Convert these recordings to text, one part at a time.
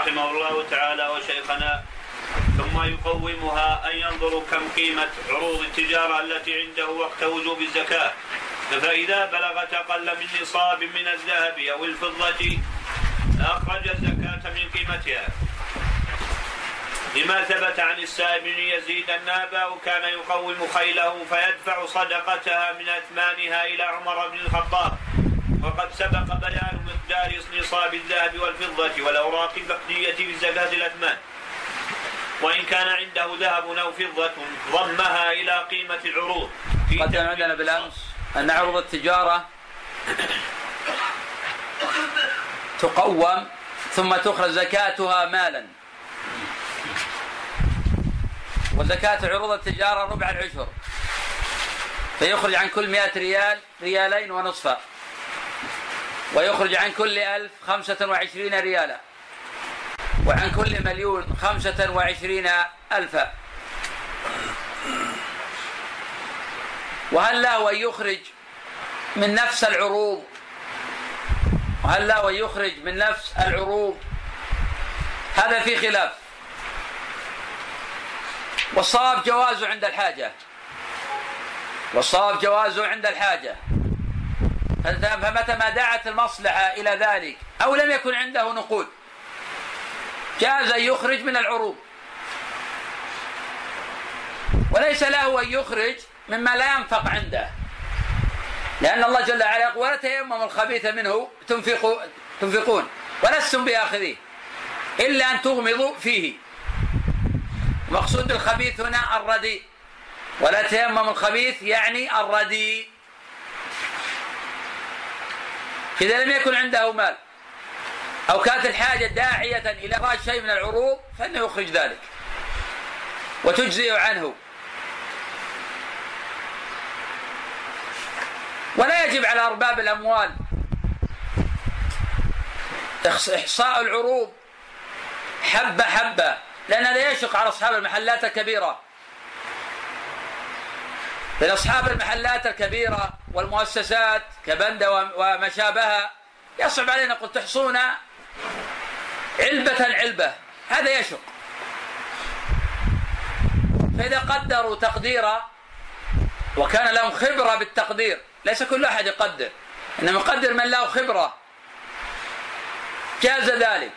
رحمه الله تعالى وشيخنا ثم يقومها أن ينظر كم قيمة عروض التجارة التي عنده وقت وجوب الزكاة. فإذا بلغت أقل من نصاب من الذهب أو الفضة أخرج الزكاة من قيمتها. لما ثبت عن السائب بن يزيد أن أباه كان يقوم خيله فيدفع صدقتها من أثمانها إلى عمر بن الخطاب. وقد سبق بيان مقدار نصاب الذهب والفضة والأوراق النقدية في زكاة الأثمان وإن كان عنده ذهب أو فضة ضمها إلى قيمة العروض. قدم عندنا بالأمس أن عروض التجارة تقوم ثم تخرج زكاتها مالا. وزكاة عروض التجارة ربع العشر. فيخرج عن كل مئة ريال ريالين ونصفا. ويخرج عن كل ألف خمسة وعشرين ريالا. وعن كل مليون خمسة وعشرين ألفا. وهل له أن يخرج من نفس العروض؟ وهل له أن يخرج من نفس العروض؟ هذا في خلاف. والصواب جوازه عند الحاجة. والصواب جوازه عند الحاجة. فمتى ما دعت المصلحة إلى ذلك أو لم يكن عنده نقود. جاز أن يخرج من العروض. وليس له أن يخرج مما لا ينفق عنده. لأن الله جل وعلا يقول ولا تيمموا الخبيث منه تنفقوا تنفقون ولستم بآخذيه إلا أن تغمضوا فيه. المقصود بالخبيث هنا الرديء. ولا تيمموا الخبيث يعني الرديء. إذا لم يكن عنده مال أو كانت الحاجة داعية إلى إخراج شيء من العروض فإنه يخرج ذلك. وتجزئ عنه. ولا يجب على أرباب الأموال إحصاء العروض حبة حبة لأن هذا يشق على أصحاب المحلات الكبيرة. لأن أصحاب المحلات الكبيرة والمؤسسات كبندة وما شابهها يصعب علينا قلت تحصون علبة علبة هذا يشق. فإذا قدروا تقديرا وكان لهم خبرة بالتقدير ليس كل أحد يقدر إنما يقدر من له خبرة. جاز ذلك.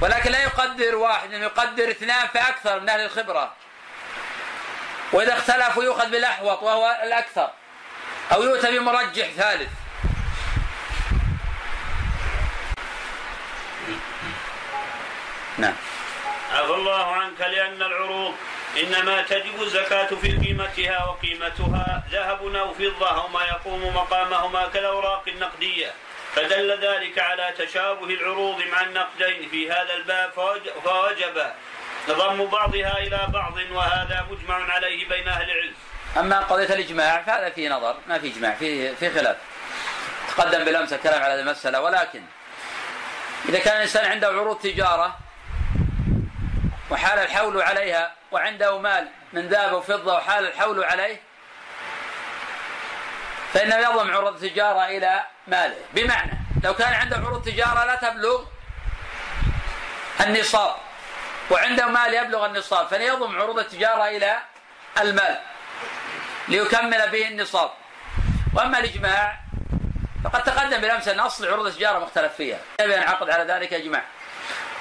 ولكن لا يقدر واحد إنه يقدر اثنان فأكثر من أهل الخبرة. وإذا اختلفوا يؤخذ بالأحوط وهو الأكثر. أو يؤتى بمرجح ثالث. نعم. عفى الله عنك لأن العروض إنما تجب الزكاة في قيمتها وقيمتها. ذهب أو فضة أو ما يقوم مقامهما كالأوراق النقدية. فدل ذلك على تشابه العروض مع النقدين في هذا الباب فوجب ضم بعضها إلى بعض وهذا مجمع عليه بين أهل العلم أما قضية الإجماع فهذا فيه نظر ما في إجماع في في خلاف. تقدم بالأمس الكلام على هذه المسألة ولكن إذا كان الإنسان عنده عروض تجارة وحال الحول عليها وعنده مال من ذهب وفضة وحال الحول عليه فإنه يضم عروض التجارة إلى ماله. بمعنى لو كان عنده عروض تجارة لا تبلغ النصاب. وعنده مال يبلغ النصاب فليضم عروض التجارة إلى المال ليكمل به النصاب. وأما الإجماع فقد تقدم بالأمس أن أصل عروض التجارة مختلف فيها. ينعقد على ذلك إجماع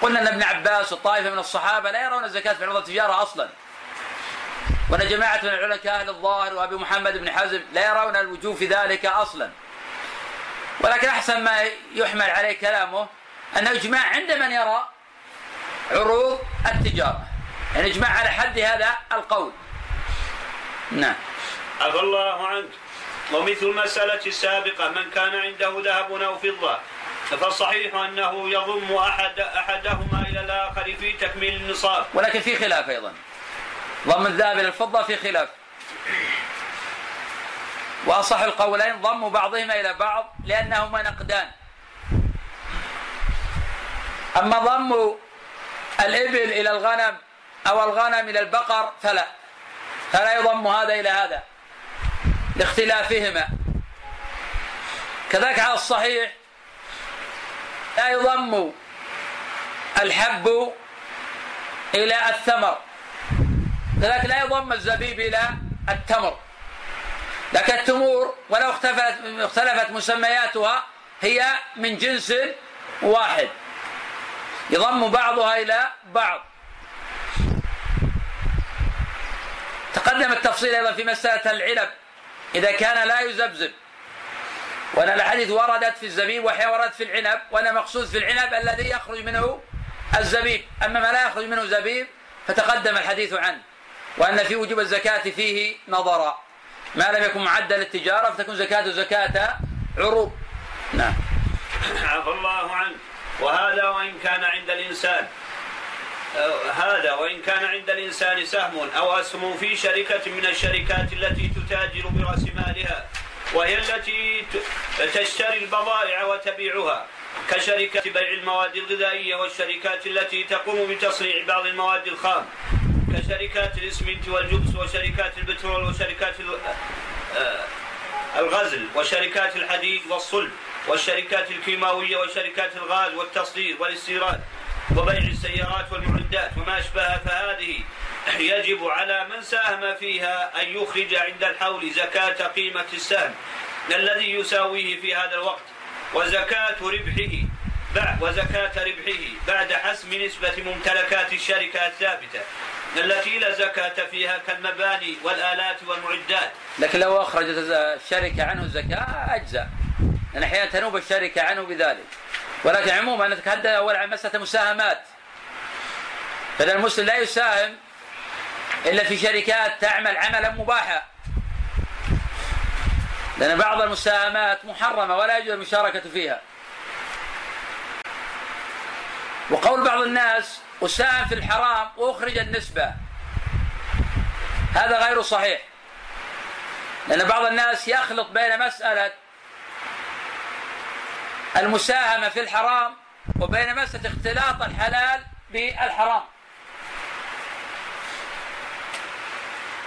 قلنا أن ابن عباس وطائفة من الصحابة لا يرون الزكاة في عروض التجارة أصلا. وأن جماعة من العلماء كأهل الظاهر وأبي محمد بن حزم لا يرون الوجوب في ذلك أصلا. ولكن أحسن ما يحمل عليه كلامه أنه إجماع عند من يرى عروض التجارة. يعني إجماع على حد هذا القول. نعم. عفى الله عنك. ومثل المسألة السابقة من كان عنده ذهب أو فضة فالصحيح أنه يضم أحد أحدهما إلى الآخر في تكميل النصاب. ولكن في خلاف أيضا. ضم الذهب إلى الفضة في خلاف. وأصح القولين ضم بعضهما إلى بعض لأنهما نقدان. أما ضم الإبل إلى الغنم أو الغنم إلى البقر فلا. فلا يضم هذا إلى هذا. لاختلافهما. كذلك على الصحيح لا يضم الحب إلى الثمر. كذلك لا يضم الزبيب إلى التمر. لكن التمور ولو اختلفت مسمياتها هي من جنس واحد. يضم بعضها إلى بعض. تقدم التفصيل أيضا في مسألة العنب إذا كان لا يزبزب. وأن الأحاديث وردت في الزبيب وهي وردت في العنب وأن مقصود في العنب الذي يخرج منه الزبيب. أما ما لا يخرج منه زبيب فتقدم الحديث عنه. وأن في وجوب الزكاة فيه نظرا. ما لم يكن معدل التجارة فتكون زكاة زكاة عروض. نعم. عفى الله عنه وهذا وإن كان عند الإنسان هذا وإن كان عند الإنسان سهم أو أسهم في شركة من الشركات التي تتاجر برأس مالها وهي التي تشتري البضائع وتبيعها كشركة بيع المواد الغذائية والشركات التي تقوم بتصنيع بعض المواد الخام كشركات الإسمنت والجبس وشركات البترول وشركات آه، الغزل وشركات الحديد والصلب. والشركات الكيماوية وشركات الغاز والتصدير والاستيراد وبيع السيارات والمعدات وما أشبهها فهذه يجب على من ساهم فيها أن يخرج عند الحول زكاة قيمة السهم الذي يساويه في هذا الوقت وزكاة ربحه وزكاة ربحه بعد حسم نسبة ممتلكات الشركة الثابتة التي لا زكاة فيها كالمباني والآلات والمعدات. لكن لو أخرجت الشركة عنه الزكاة أجزاء. لأن أحيانا تنوب الشركة عنه بذلك. ولكن عموما نتحدث أول عن مسألة مساهمات؟ فإن المسلم لا يساهم إلا في شركات تعمل عملا مباحا. لأن بعض المساهمات محرمة ولا يجوز المشاركة فيها. وقول بعض الناس أساهم في الحرام وأخرج النسبة. هذا غير صحيح. لأن بعض الناس يخلط بين مسألة المساهمة في الحرام وبين مسألة اختلاط الحلال بالحرام.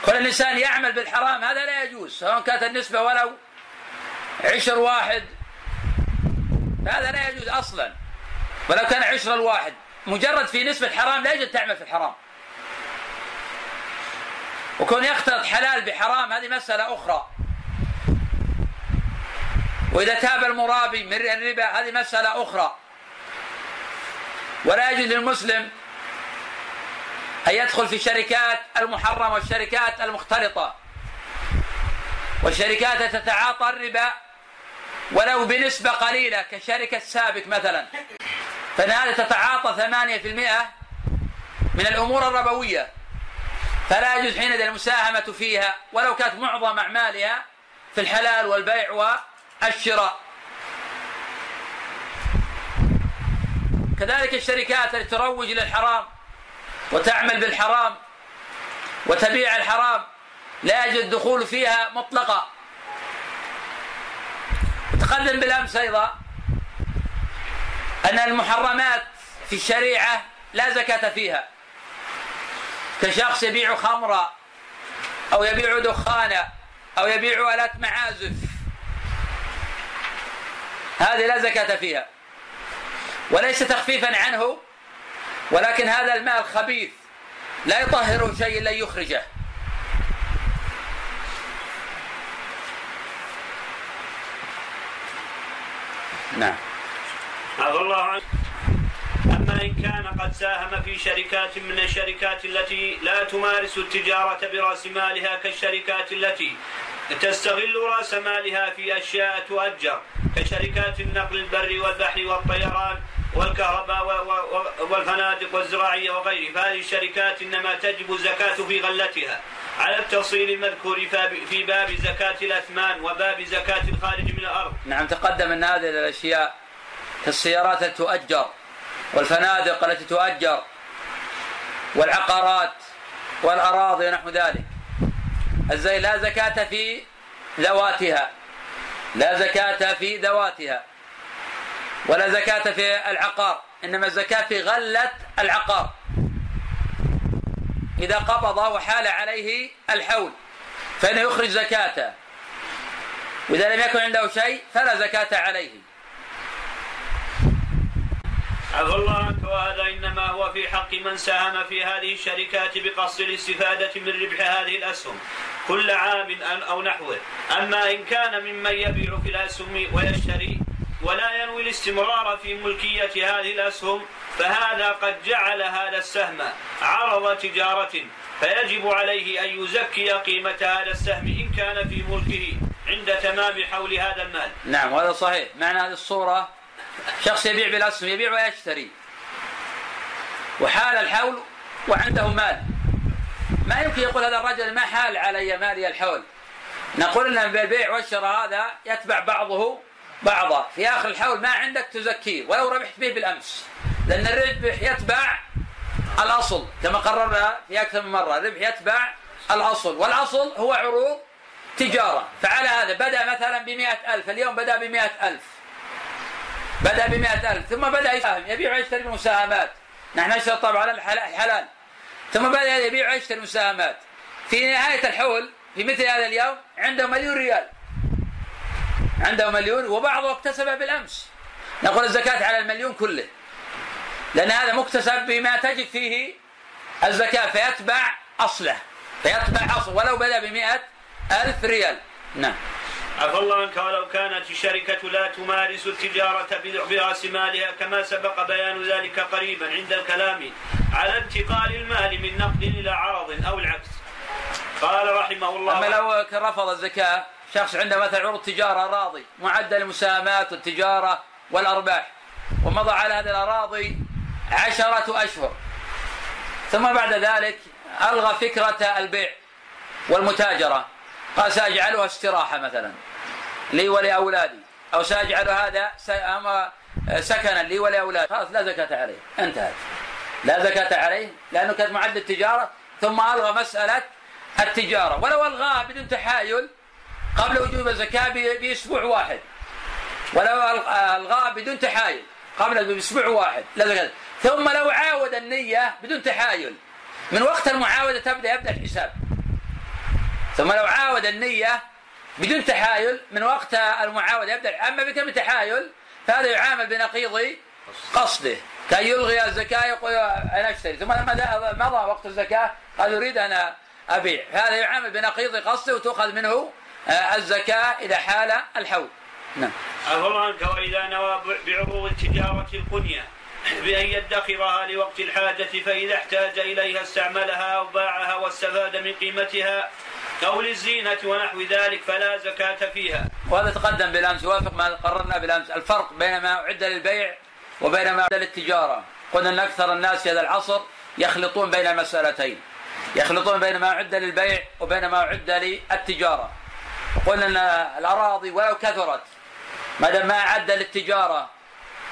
كل الإنسان يعمل بالحرام هذا لا يجوز سواء كانت النسبة ولو عشر واحد. هذا لا يجوز أصلا. ولو كان عشر الواحد مجرد في نسبة حرام لا يجوز تعمل في الحرام. وكون يختلط حلال بحرام هذه مسألة أخرى. وإذا تاب المرابي من الربا هذه مسألة أخرى. ولا يجوز للمسلم أن يدخل في الشركات المحرمة والشركات المختلطة. والشركات تتعاطى الربا ولو بنسبة قليلة كشركة سابك مثلا. فإن هذه تتعاطى ثمانية في المئة من الأمور الربوية. فلا يجوز حينئذ المساهمة فيها. ولو كانت معظم أعمالها في الحلال والبيع الشراء. كذلك الشركات التي تروج للحرام وتعمل بالحرام وتبيع الحرام لا يجوز الدخول فيها مطلقا. وتقدم بالأمس أيضا أن المحرمات في الشريعة لا زكاة فيها. كشخص يبيع خمرا أو يبيع دخانا أو يبيع آلات معازف هذه لا زكاة فيها. وليس تخفيفا عنه ولكن هذا المال خبيث لا يطهره شيء الا يخرجه. نعم. عفى الله عنه أما إن كان قد ساهم في شركات من الشركات التي لا تمارس التجارة برأس مالها كالشركات التي تستغل رأس مالها في أشياء تؤجر كشركات النقل البري والبحري والطيران والكهرباء والفنادق والزراعية وغيره فهذه الشركات إنما تجب الزكاة في غلتها. على التفصيل المذكور في باب زكاة الأثمان وباب زكاة الخارج من الأرض. نعم تقدم أن هذه الأشياء كالسيارات التي تؤجر والفنادق التي تؤجر والعقارات والأراضي ونحو ذلك. الزي لا زكاة في ذواتها. لا زكاة في ذواتها. ولا زكاة في العقار. إنما الزكاة في غلة العقار. إذا قبض وحال عليه الحول فإنه يخرج زكاته. وإذا لم يكن عنده شيء فلا زكاة عليه. عفى الله عنك وهذا إنما هو في حق من ساهم في هذه الشركات بقصد الاستفادة من ربح هذه الأسهم. كل عام أو نحوه، أما إن كان ممن يبيع في الأسهم ويشتري ولا ينوي الاستمرار في ملكية هذه الأسهم فهذا قد جعل هذا السهم عرض تجارة فيجب عليه أن يزكي قيمة هذا السهم إن كان في ملكه عند تمام حول هذا المال. نعم وهذا صحيح، معنى هذه الصورة شخص يبيع بالاسهم يبيع ويشتري. وحال الحول وعنده مال. ما يمكن يقول هذا الرجل ما حال علي مالي الحول. نقول ان بالبيع والشراء هذا يتبع بعضه بعضا. في آخر الحول ما عندك تزكيه ولو ربحت به بالأمس. لأن الربح يتبع الأصل. كما قررنا في أكثر من مرة الربح يتبع الأصل والأصل هو عروض تجارة. فعلى هذا بدأ مثلا ب ألف اليوم بدأ ب ألف. بدأ ب ألف ثم بدأ يساهم يبيع ويشتري المساهمات نحن نشتري طبعا الحلال. ثم بدأ يبيع ويشتري المساهمات. في نهاية الحول في مثل هذا اليوم عنده مليون ريال. عنده مليون وبعضه اكتسبه بالأمس. نقول الزكاة على المليون كله. لأن هذا مكتسب بما تجد فيه الزكاة فيتبع أصله. فيتبع أصله. ولو بدأ بمئة ألف ريال. نعم. عفى الله عنك ولو كانت الشركة لا تمارس التجارة برأس مالها كما سبق بيان ذلك قريبا عند الكلام على انتقال المال من نقد إلى عرض أو العكس. قال رحمه الله أما لو رفض الزكاة شخص عنده مثلا عروض تجارة راضي معدل المساهمات والتجارة والأرباح ومضى على هذه الأراضي عشرة أشهر ثم بعد ذلك ألغى فكرة البيع والمتاجرة قال سأجعلها استراحة مثلا. لي ولأولادي. أو سأجعل هذا سكنا لي ولأولادي. خلاص لا زكاة عليه. انتهت. لا زكاة عليه لأنه كانت معد التجارة ثم ألغى مسألة التجارة. ولو ألغاها بدون تحايل قبل وجوب الزكاة بأسبوع واحد. ولو ألغاها بدون تحايل قبل بأسبوع واحد. لا زكاة ثم لو عاود النية بدون تحايل. من وقت المعاودة تبدأ يبدأ الحساب. ثم لو عاود النية بدون تحايل من وقت المعاودة يبدأ. أما بكلمة تحايل فهذا يعامل بنقيض قصده. كان يلغي الزكاة يقول أنا أشتري. ثم لما مضى وقت الزكاة قال يريد أن أبيع. هذا يعامل بنقيض قصده وتؤخذ منه آه، الزكاة إذا حال الحول. نعم. عفوا عنك وإذا نوى بعروض التجارة القنية بأن يدخرها لوقت الحاجة فإذا احتاج إليها استعملها أو باعها واستفاد من قيمتها أو للزينة ونحو ذلك فلا زكاة فيها. وهذا تقدم بالأمس يوافق ما قررنا بالأمس. الفرق بين ما أعد للبيع وبين ما أعد للتجارة. قلنا أن أكثر الناس في هذا العصر يخلطون بين المسألتين يخلطون بين ما أعد للبيع وبين ما أعد للتجارة. قلنا أن الأراضي ولو كثرت ما دام ما أعد للتجارة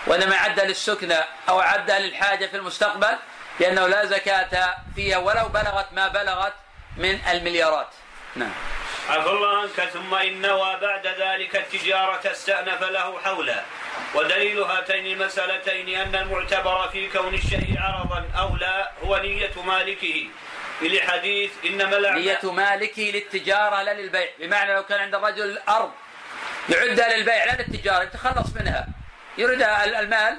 وإنما أعد للسكنة أو أعد للحاجة في المستقبل لأنه لا زكاة فيها ولو بلغت ما بلغت من المليارات. نعم. عفى الله عنك ثم إن نوى بعد ذلك التجارة استأنف له حولا. ودليل هاتين المسألتين أن المعتبر في كون الشيء عرضا أو لا هو نية مالكه. لحديث إنما نية مالكه للتجارة لا للبيع. بمعنى لو كان عند الرجل أرض يعدها للبيع لا للتجارة يتخلص منها. يريد المال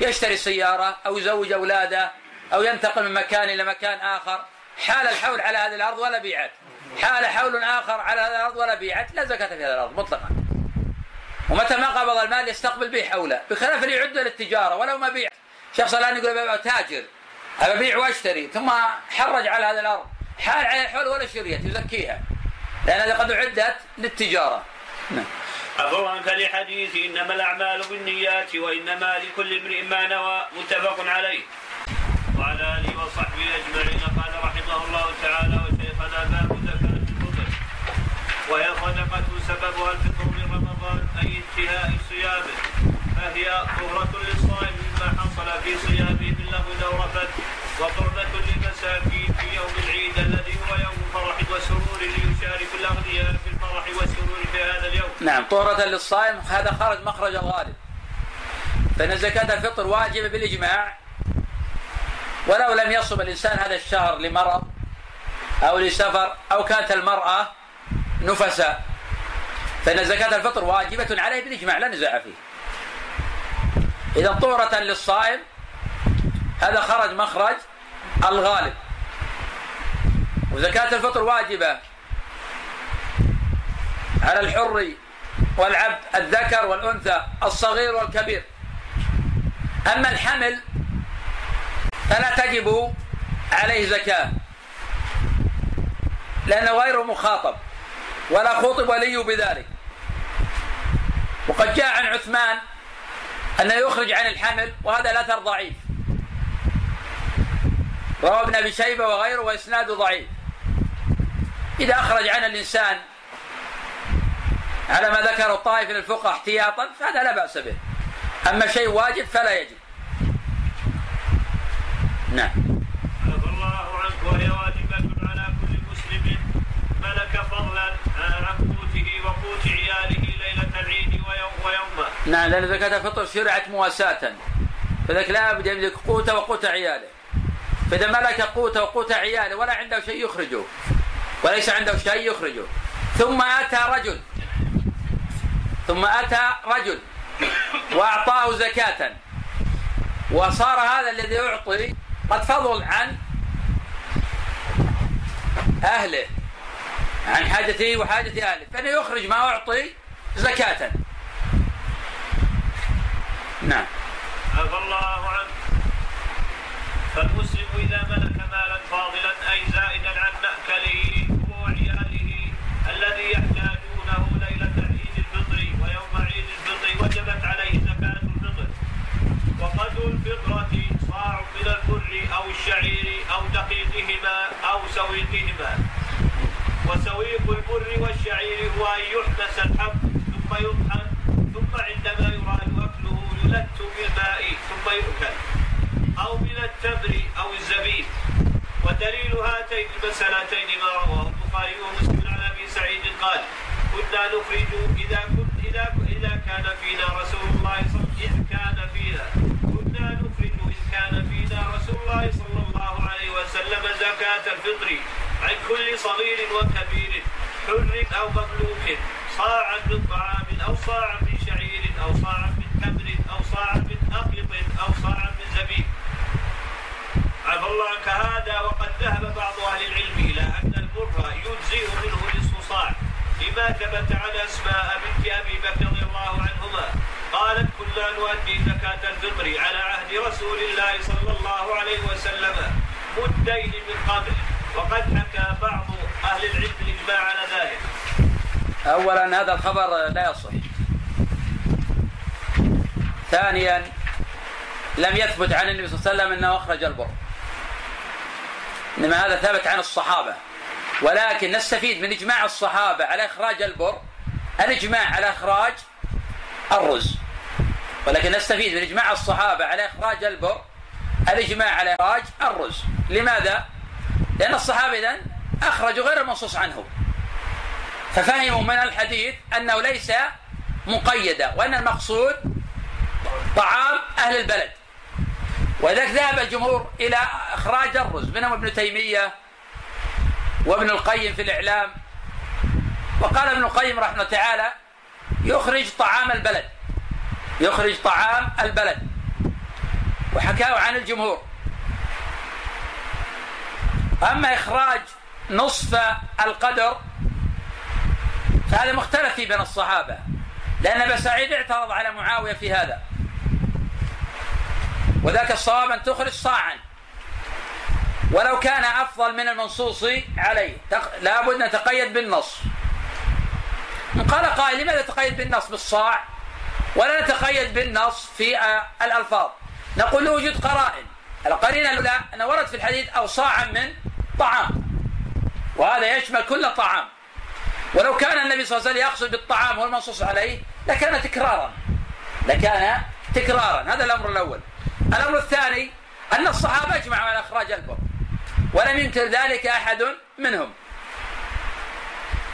يشتري سيارة أو يزوج أولاده أو ينتقل من مكان إلى مكان آخر. حال الحول على هذه الأرض ولا بيعت. حال حول آخر على هذه الأرض ولا بيعت لا زكاة في هذه الأرض مطلقا. ومتى ما قبض المال يستقبل به حوله. بخلاف اللي يعد للتجارة ولو ما بيع شخص الآن يقول تاجر أبيع وأشتري ثم حرج على هذه الأرض. حال على الحول ولا شريت يزكيها. لأن هذه قد أعدت للتجارة. نعم. عفوا عنك لحديث إنما الأعمال بالنيات وإنما لكل امرئ ما نوى متفق عليه. وعلى آله وصحبه أجمعين قال رحمه الله تعالى وشيخنا باب وهي صدقه سببها الفطر من رمضان أي انتهاء صيامه فهي طهرة للصائم مما حصل في صيامه من أو رفث وقربة للمساكين في يوم العيد الذي هو يوم فرح وسرور ليشارك الأغنياء في الفرح والسرور في هذا اليوم. نعم طهرة للصائم هذا خرج مخرج الغالب. فإن زكاة الفطر واجبة بالإجماع ولو لم يصم الإنسان هذا الشهر لمرض أو لسفر أو كانت المرأة نفساء فإن زكاة الفطر واجبة عليه بالإجماع لا نزاع فيه. إذا طهرة للصائم هذا خرج مخرج الغالب. وزكاة الفطر واجبة على الحر والعبد الذكر والأنثى الصغير والكبير. أما الحمل فلا تجب عليه زكاة لأنه غير مخاطب. ولا خوطب ولي بذلك. وقد جاء عن عثمان أنه يخرج عن الحمل وهذا الأثر ضعيف. رواه ابن أبي شيبة وغيره وإسناده ضعيف. إذا أخرج عن الإنسان على ما ذكره الطائف من الفقهاء احتياطا فهذا لا بأس به. أما شيء واجب فلا يجب. نعم. الله عنك وهي واجبة على كل مسلم. ملك فضلا. ليلة العيد ويوم ويومه. نعم لأن زكاة الفطر شرعت مواساة. فذلك لا بد يملك قوته وقوت عياله. فإذا ملك قوته وقوت عياله ولا عنده شيء يخرجه. وليس عنده شيء يخرجه. ثم أتى رجل. ثم أتى رجل. وأعطاه زكاة. وصار هذا الذي يعطي قد فضل عن أهله. عن حاجته وحاجة أهله فإنه يخرج ما أعطي زكاة. نعم. عفى الله عنك فالمسلم إذا ملك مالا فاضلا أي زائدا عن مأكله وعياله الذي يحتاجونه ليلة عيد الفطر ويوم عيد الفطر وجبت عليه زكاة الفطر. وقدر الفطرة صاع من البر أو الشعير أو دقيقهما أو سويقهما. وسويق البر والشعير هو أن يحبس الحب ثم يطحن ثم عندما يراد أكله يلت بالماء ثم يؤكل. أو من التمر أو الزبيب. ودليل هاتين المسألتين ما رواه البخاري ومسلم عن أبي سعيد قال كنا نخرج إذا كنت إذا إذا كان فينا رسول الله صلى إذ كان فينا. كنا نخرج إذ كان فينا رسول الله صلى الله عليه وسلم زكاة الفطر كل صغير وكبير حر أو مملوك صاعا من طعام أو صاعا من شعير أو صاعا من تمر أو صاعا من أقط أو صاعا من زبيب. عفى الله عنك هذا وقد ذهب بعض أهل العلم إلى أن البر يجزئ منه نصف صاع. لما ثبت عن أسماء بنت أبي بكر رضي الله عنهما قالت كنا نؤدي زكاة الفطر على عهد رسول الله صلى الله عليه وسلم مدين من قبل. وقد حكى بعض أهل العلم الإجماع على ذلك. أولا هذا الخبر لا يصح. ثانيا لم يثبت عن النبي صلى الله عليه وسلم أنه أخرج البر. إنما هذا ثبت عن الصحابة. ولكن نستفيد من إجماع الصحابة على إخراج البر الإجماع على إخراج الرز. ولكن نستفيد من إجماع الصحابة على إخراج البر الإجماع على إخراج الرز. لماذا؟ لأن الصحابة إذن أخرجوا غير المنصوص عنه. ففهموا من الحديث أنه ليس مقيدا وأن المقصود طعام أهل البلد. ولذلك ذهب الجمهور إلى إخراج الرز منهم ابن تيمية وابن القيم في الإعلام. وقال ابن القيم رحمه الله تعالى يخرج طعام البلد يخرج طعام البلد. وحكاه عن الجمهور. أما إخراج نصف القدر فهذا مختلف بين الصحابة لأن أبا سعيد اعترض على معاوية في هذا. وذاك الصواب أن تخرج صاعا. ولو كان أفضل من المنصوص عليه. لابد أن نتقيد بالنص. قال قائل لماذا نتقيد بالنص بالصاع؟ ولا نتقيد بالنص في الألفاظ. نقول لوجود قرائن. القرينة الأولى أن ورد في الحديث أو صاعا من طعام. وهذا يشمل كل طعام ولو كان النبي صلى الله عليه وسلم يقصد بالطعام هو المنصوص عليه لكان تكرارا. لكان تكرارا. هذا الأمر الأول. الأمر الثاني أن الصحابة أجمعوا على إخراج البر ولم ينكر ذلك أحد منهم.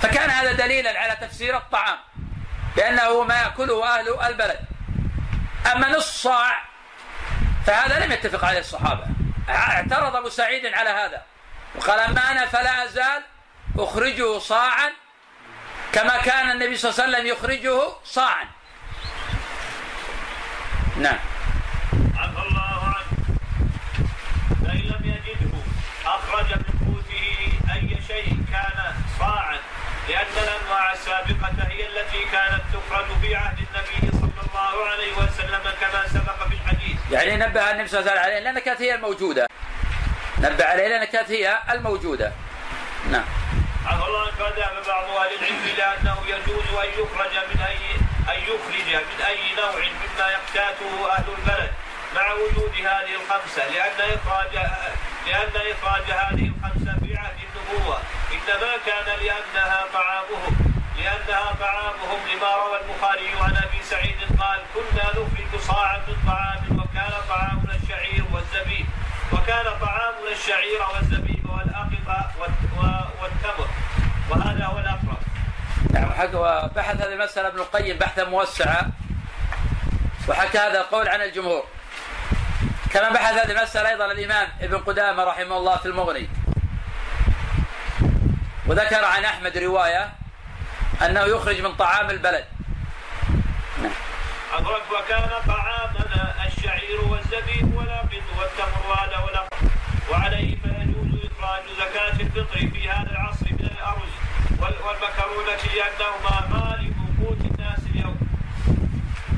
فكان هذا دليلا على تفسير الطعام بأنه ما يأكله أهل البلد. أما نصف صاع فهذا لم يتفق عليه الصحابة. اعترض أبو سعيد على هذا. وقال أما أنا فلا أزال أخرجه صاعا كما كان النبي صلى الله عليه وسلم يخرجه صاعا. نعم. عفى الله عنه. فإن لم يجده أخرج من قوته أي شيء كان صاعا لأن الأنواع السابقة هي التي كانت تخرج في عهد النبي صلى الله عليه وسلم كما سبق في يعني نبه النبي صلى الله عليه وسلم عليه لأنها كانت هي الموجودة. نبه عليه لأنها كانت هي الموجودة. نعم. عفى الله عنك ذهب بعض أهل العلم إلى أنه يجوز أن يخرج من اي أن يخرج من أي نوع مما يقتاته أهل البلد مع وجود هذه الخمسة لأن اخراج لأن إخراج هذه الخمسة في عهد النبوة. إنما كان لأنها طعامهم لأنها طعامهم لما روى البخاري عن أبي سعيد قال كنا نخرج صاعا من طعام وكان طعامنا الشعير والزبيب وكان طعامنا الشعير والزبيب والاقطه والتمر وهذا هو الاقرب. نعم وبحث هذه المسألة ابن القيم بحثا موسعا وحكى هذا القول عن الجمهور. كما بحث هذه المسألة أيضا الإمام ابن قدامة رحمه الله في المغني. وذكر عن أحمد رواية أنه يخرج من طعام البلد. نعم. وكان طعامنا الشعير والزبيب والأقط والتمر هذا والأقط وعليه فيجوز إخراج زكاة الفطر في هذا العصر من الأرز والمكرونة لأنهما غالب قوت الناس اليوم.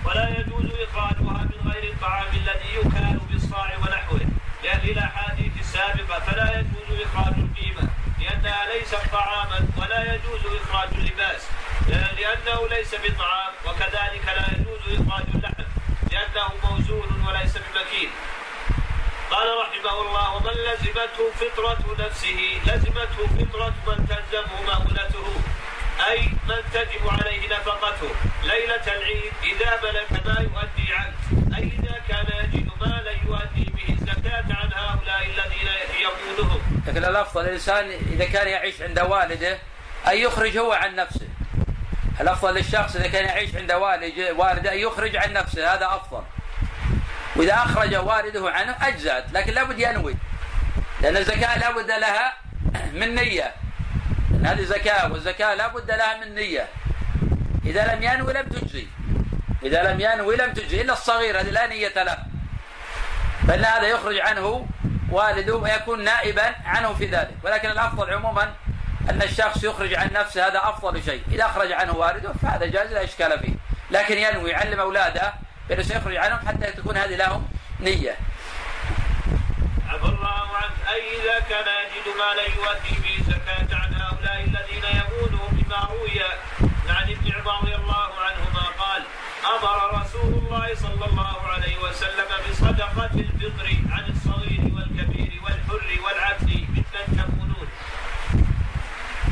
ولا يجوز إخراجها من غير الطعام الذي يكال بالصاع ونحوه. لأن الأحاديث السابقة فلا يجوز إخراج القيمة لأنها ليست طعاما ولا يجوز إخراج اللباس لأنه ليس بطعام وكذلك لا يجوز إخراج اللحم لأنه موزون وليس بمكين قال رحمه الله ومن لزمته فطرة نفسه لزمته فطرة من تلزمه مؤونته أي من تجب عليه نفقته. ليلة العيد إذا ملك ما يؤدي عنه أي إذا كان يجد مالا يؤدي به الزكاة عن هؤلاء الذين يقودهم. لكن الأفضل الإنسان إذا كان يعيش عند والده أن يخرج هو عن نفسه. الأفضل للشخص إذا كان يعيش عند والده أن يخرج عن نفسه هذا أفضل. وإذا أخرج والده عنه أجزأت لكن لابد ينوي. لأن الزكاة لابد لها من نية. هذه زكاة والزكاة لابد لها من نية. إذا لم ينوي لم تجزي. إذا لم ينوي لم تجزي إلا الصغير الذي لا نية له. فإن هذا يخرج عنه والده ويكون نائبا عنه في ذلك. ولكن الأفضل عموما أن الشخص يخرج عن نفسه هذا أفضل شيء. إذا أخرج عنه والده فهذا جائز لا إشكال فيه. لكن ينوي يعلم أولاده بأنه سيخرج عنهم حتى تكون هذه لهم نية. عفى الله. عنك أي إذا كان يجد ما لا يؤدي به زكاة عن هؤلاء الذين يمونهم بما روي عن ابن عمر رضي الله عنهما قال أمر رسول الله صلى الله عليه وسلم بصدقة الفطر عن الصغير والكبير والحر والعبد ممن تكونون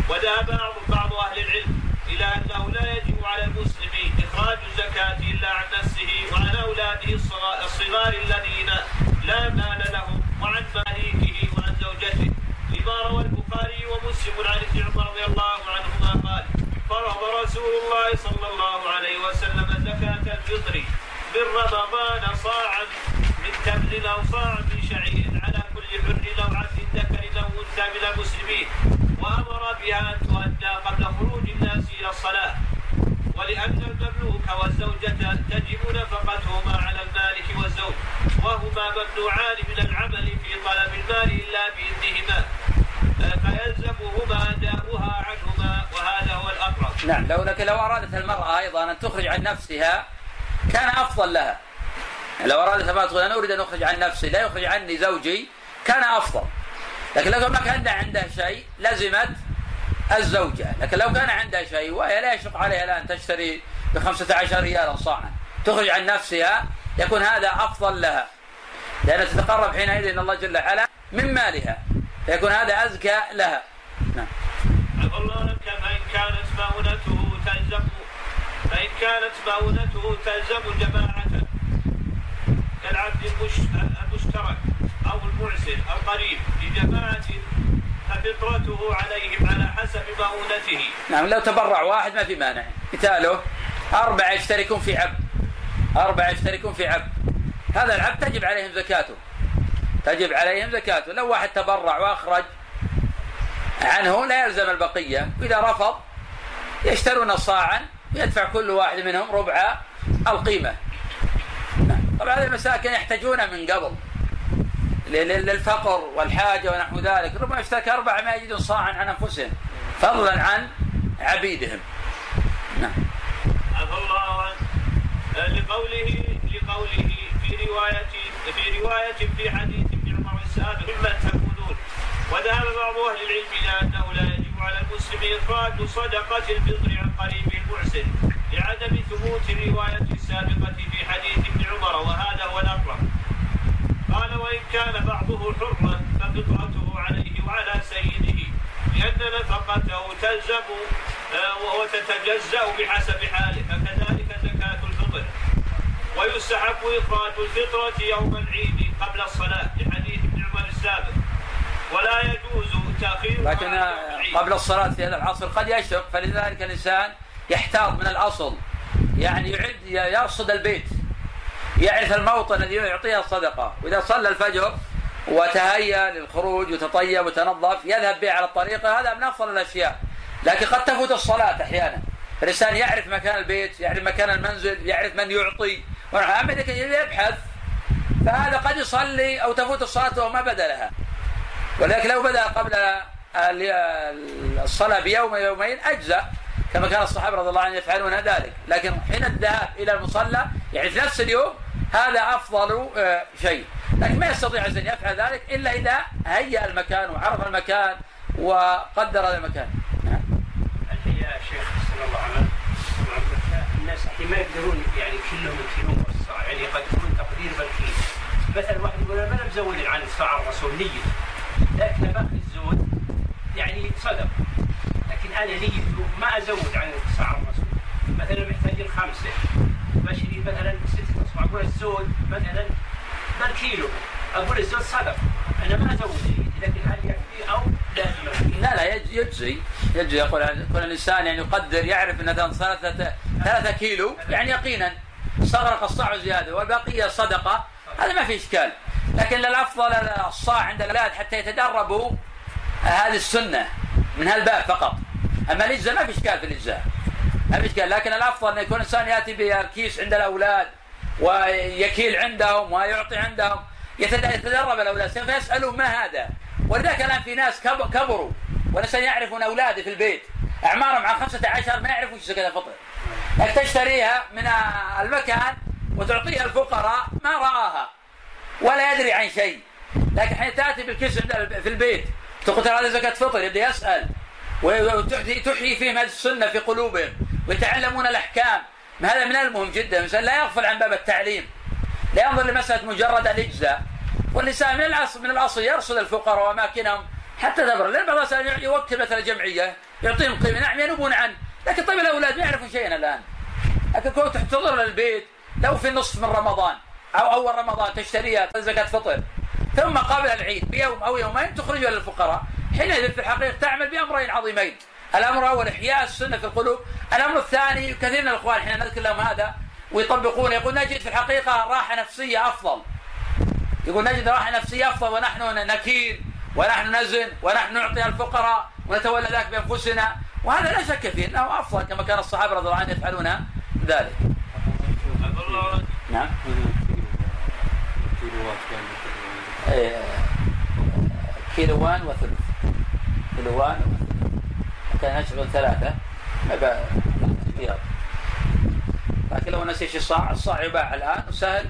وذهب بعض أهل العلم إلى أنه لا يجب على المسلم إخراج الزكاة إلا عن نفسه وعن أولاده الصغار الذين لا مال لهم وعن زوجته لما روى البخاري ومسلم عن ابن عمر رضي الله عنهما قال فرض رسول الله صلى الله عليه وسلم زكاة الفطر من رمضان صاعا من تمر أو صاعا من شعير على كل حر أو عبد ذكر أو أنثى من المسلمين وأمر بها أن تؤدى قبل خروج الناس إلى الصلاة. ولأن المملوك والزوجة تجب نفقتهما على المالك والزوج وهما ممنوعان من العمل في طلب المال إلا بإذنهما فيلزمهما أداؤها عنهما وهذا هو الأقرب نعم. لو لكن لو أرادت المرأة أيضا أن تخرج عن نفسها كان أفضل لها. لو أرادت المرأة تقول أنا أريد أن أخرج عن نفسي لا يخرج عني زوجي كان أفضل. لكن لو ما كان عنده شيء لزمت الزوجة. لكن لو كان عندها شيء وهي لا يشق عليها الآن تشتري ب 15 ريالا صاعا. تخرج عن نفسها يكون هذا أفضل لها. لأنها تتقرب حينئذ إلى الله جل وعلا من مالها. فيكون هذا أزكى لها. نعم الله لك فإن كانت مؤونته تلزم فإن كانت مؤونته تلزم جماعة كالعبد المشترك أو المعسر القريب لجماعة ففطرته عليهم على حسب مؤونته نعم لو تبرع واحد ما في مانع. مثاله أربعة يشتركون في عبد. أربعة يشتركون في عبد. هذا العبد تجب عليهم زكاته. تجب عليهم زكاته. لو واحد تبرع وأخرج عنه لا يلزم البقية. وإذا رفض يشترون صاعا ويدفع كل واحد منهم ربع القيمة. نعم. طبعا هذه المساكن يحتاجون من قبل. للفقر والحاجة ونحو ذلك. ربما يشترك أربعة ما يجدون صاعا عن أنفسهم فضلا عن عبيدهم. نعم. الله عنه لقوله لقوله في رواية رواية في حديث ابن عمر السابق ممن تكونون وذهب بعض أهل العلم إلى أنه لا على المسلم إخراج صدقة الفطر عن قريبه المعسر لعدم ثبوت الرواية السابقة في حديث ابن عمر وهذا هو الأقرب. قال وإن كان بعضه حرا ففطرته عليه وعلى سيده لأن نفقته تلزم آه، وتتجزأ بحسب حاله فكذلك زكاة الفطر. ويستحب إخراج الفطرة يوم العيد قبل الصلاة لحديث ابن عمر السابق. ولا يجوز لكن قبل الصلاة في هذا العصر قد يشق فلذلك الإنسان يحتاط من الأصل. يعني يعد يرصد البيت. يعرف الموطن الذي يعطيها الصدقة. وإذا صلى الفجر وتهيأ للخروج وتطيب وتنظف يذهب به على الطريقة هذا من أفضل الأشياء. لكن قد تفوت الصلاة أحيانا. الإنسان يعرف مكان البيت يعرف مكان المنزل يعرف من يعطي. أما إذا يبحث فهذا قد يصلي أو تفوت الصلاة وهو ما بدأ لها ولكن لو بدأ قبل الصلاة بيوم يومين أجزأ كما كان الصحابة رضي الله عنهم يفعلون ذلك. لكن حين الذهاب إلى المصلى يعني في نفس اليوم هذا أفضل آه، شيء. لكن ما يستطيع أن يفعل ذلك إلا إذا هيأ المكان وعرف المكان وقدر هذا المكان. نعم. الحقيقة يا شيخ صلى الله عليه الناس ما يقدرون يعني كلهم يكيلون الصاع يعني يقدرون تقدير بالكيل مثلا واحد يقول أنا ما مزود عن الصاع الرسول نية لكن باخذ الزود يعني صدق. لكن أنا نية ما أزود عن الصاع الرسول. مثلا محتاجين خمسه بشري مثلا ستة أصبع. أقول الزود مثلا بالكيلو أقول الزود صدق. أنا ما أزود. لكن هل يكفي أو لازم لا لا يجزي. يجزي. يقول يكون الإنسان يعني يقدر يعرف إن ثلاثة ثلاثة كيلو يعني يقينا. استغرق الصاع زيادة والبقية صدقة. هذا ما في إشكال. لكن الافضل الصاع عند الاولاد حتى يتدربوا هذه السنة من هالباب فقط. أما الإجزاء ما في إشكال في الإجزاء. ما في إشكال. لكن الأفضل إن يكون الانسان يأتي بالكيس عند الأولاد ويكيل عندهم ويعطي عندهم يتدرب الأولاد. فيسالون ما هذا؟ ولذلك الآن في ناس كبروا والانسان يعرفون اولاده في البيت. أعمارهم عن 15 ما يعرفوا إيش زكاه الفطر. تشتريها من المكان وتعطيها الفقراء ما رآها. ولا يدري عن شيء. لكن حين تأتي بالكيس في البيت تقول ترى هذا زكاة فطر يبدأ يسأل. وتحيي فيهم هذه السنة في قلوبهم ويتعلمون الأحكام. هذا من المهم جدا. الإنسان لا يغفل عن باب التعليم. لا ينظر لمسألة مجرد الإجزاء. والإنسان من الاصل من الأصل يرصد الفقراء وأماكنهم حتى تبر لأن بعض الناس يوكل مثلا جمعية يعطيهم قيمة. نعم ينوبون عنه. لكن طيب الأولاد ما يعرفون شيئا الآن. لكن كون تحتضر للبيت لو في النصف من رمضان أو أول رمضان تشتريها زكاة فطر. ثم قبل العيد بيوم أو يومين تخرجها للفقراء. حينئذ في الحقيقة تعمل بأمرين عظيمين. الأمر الأول إحياء السنة في القلوب. الأمر الثاني كثير من الإخوان حين نذكر لهم هذا ويطبقون يقول نجد في الحقيقة راحة نفسية أفضل. يقول نجد راحة نفسية أفضل ونحن نكيل ونحن نزن ونحن نعطي الفقراء ونتولى ذلك بأنفسنا. وهذا لا شك فيه إنه أفضل كما كان الصحابة رضي الله عنهم يفعلون ذلك. نعم. إيه، كيلوان وثلث. كيلوان وثلث. كان يشغل ثلاثة. لكن لو نسيش الصاع الصاع يباع الآن وسهل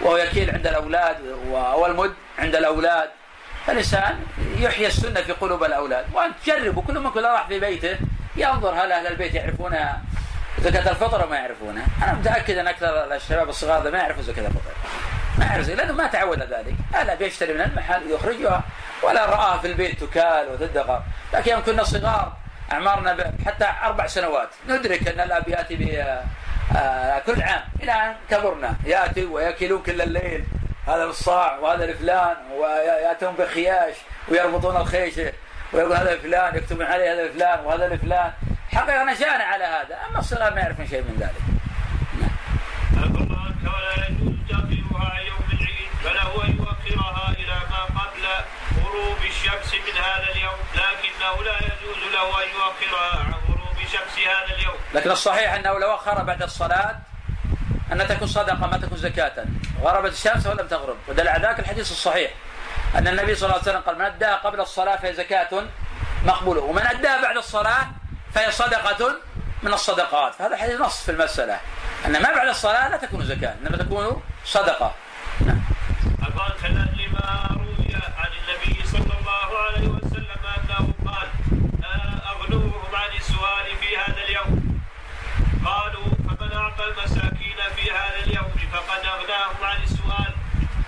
وهو يكيل عند الأولاد والمد عند الأولاد فالإنسان يحيي السنة في قلوب الأولاد. وأنت جربوا كل من كل راح في بيته ينظر هل أهل البيت يعرفون زكاة الفطر وما يعرفونها أنا متأكد أن أكثر الشباب الصغار ما يعرفوا زكاة الفطر. يعرف لأنه ما تعود ذلك. هذا بيشتري من المحل يخرجها ولا رآها في البيت تكال وتدخر لكن يوم كنا صغار أعمارنا حتى أربع سنوات. ندرك أن الأب يأتي آه، كل عام. إلى أن كبرنا. يأتي ويأكلون كل الليل. هذا بالصاع وهذا لفلان ويأتون بخياش ويربطون الخيشه ويقول هذا لفلان يكتبون عليه هذا لفلان وهذا لفلان حقيقة نشأنا على هذا أما الصغار ما يعرفون شيء من ذلك. نعم. ولا يجوز تأخيرها يوم العيد فله أن يؤخرها إلى ما قبل غروب الشمس من هذا اليوم لكنه لا يجوز له أن يؤخرها عن غروب شمس هذا اليوم. لكن الصحيح أنه لو أخر بعد الصلاة أن تكون صدقة ما تكون زكاة. غربت الشمس ولم تغرب. ودل على ذلك الحديث الصحيح. أن النبي صلى الله عليه وسلم قال من أداها قبل الصلاة فهي زكاة مقبولة ومن أداها بعد الصلاة فهي صدقة من الصدقات. فهذا حديث نص في المسألة. أن ما بعد الصلاة لا تكون زكاة إنما تكون صدقة. نعم. أبان خلال لما روي عن النبي صلى الله عليه وسلم أنه قال أغنوهم عن السؤال في هذا اليوم. قالوا فمن أعطى المساكين في هذا اليوم فقد أغناهم عن السؤال.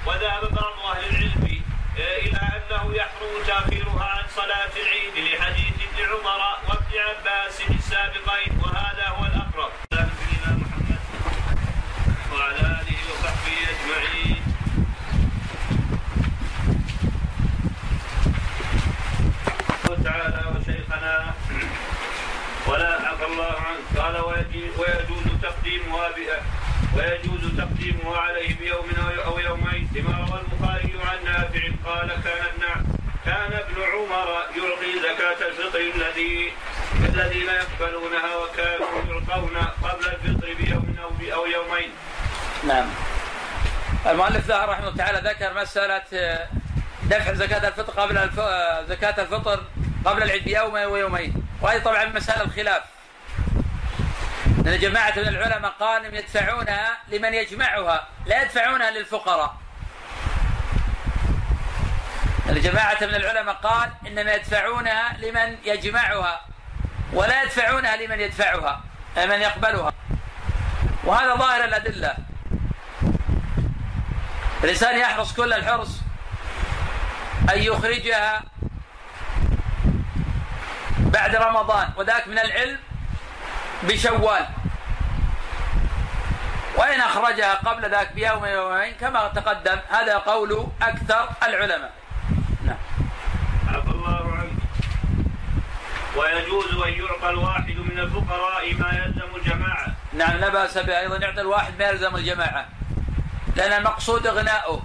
وذهب بعض أهل العلم آه، إلى أنه يحرم تأخيرها عن صلاة العيد لحديث ابن عمر وابن عباس السابقين وهذا هو الأقرب. محمد وعلى آله وصحبه أجمعين. ويجوز تقديمها عليه بيوم أو يومين لما روى البخاري عن نافع قال كان ابن كان ابن عمر يعطي زكاة الفطر الذي الذين يقبلونها وكانوا يعطون قبل الفطر بيوم أو أو يومين. نعم. المؤلف ظهر رحمه الله تعالى ذكر مسألة آه، دفع زكاة الفطر قبل الف... آه، زكاة الفطر قبل العيد بيوم ويومين وهذه طبعا مسألة الخلاف لأن جماعة من العلماء قال يدفعونها لمن يجمعها لا يدفعونها للفقراء. جماعة من العلماء قال إنما يدفعونها لمن يجمعها ولا يدفعونها لمن يدفعها من يقبلها. وهذا ظاهر الأدلة. الإنسان يحرص كل الحرص أن يخرجها بعد رمضان وذاك من العلم بشوال. وإن أخرجها قبل ذاك بيوم يومين كما تقدم هذا قول أكثر العلماء. نعم. عفى الله عنك. ويجوز أن يعطى الواحد من الفقراء ما يلزم الجماعة. نعم لا بأس به أيضا يعطي الواحد ما يلزم الجماعة. لأن المقصود إغناؤه.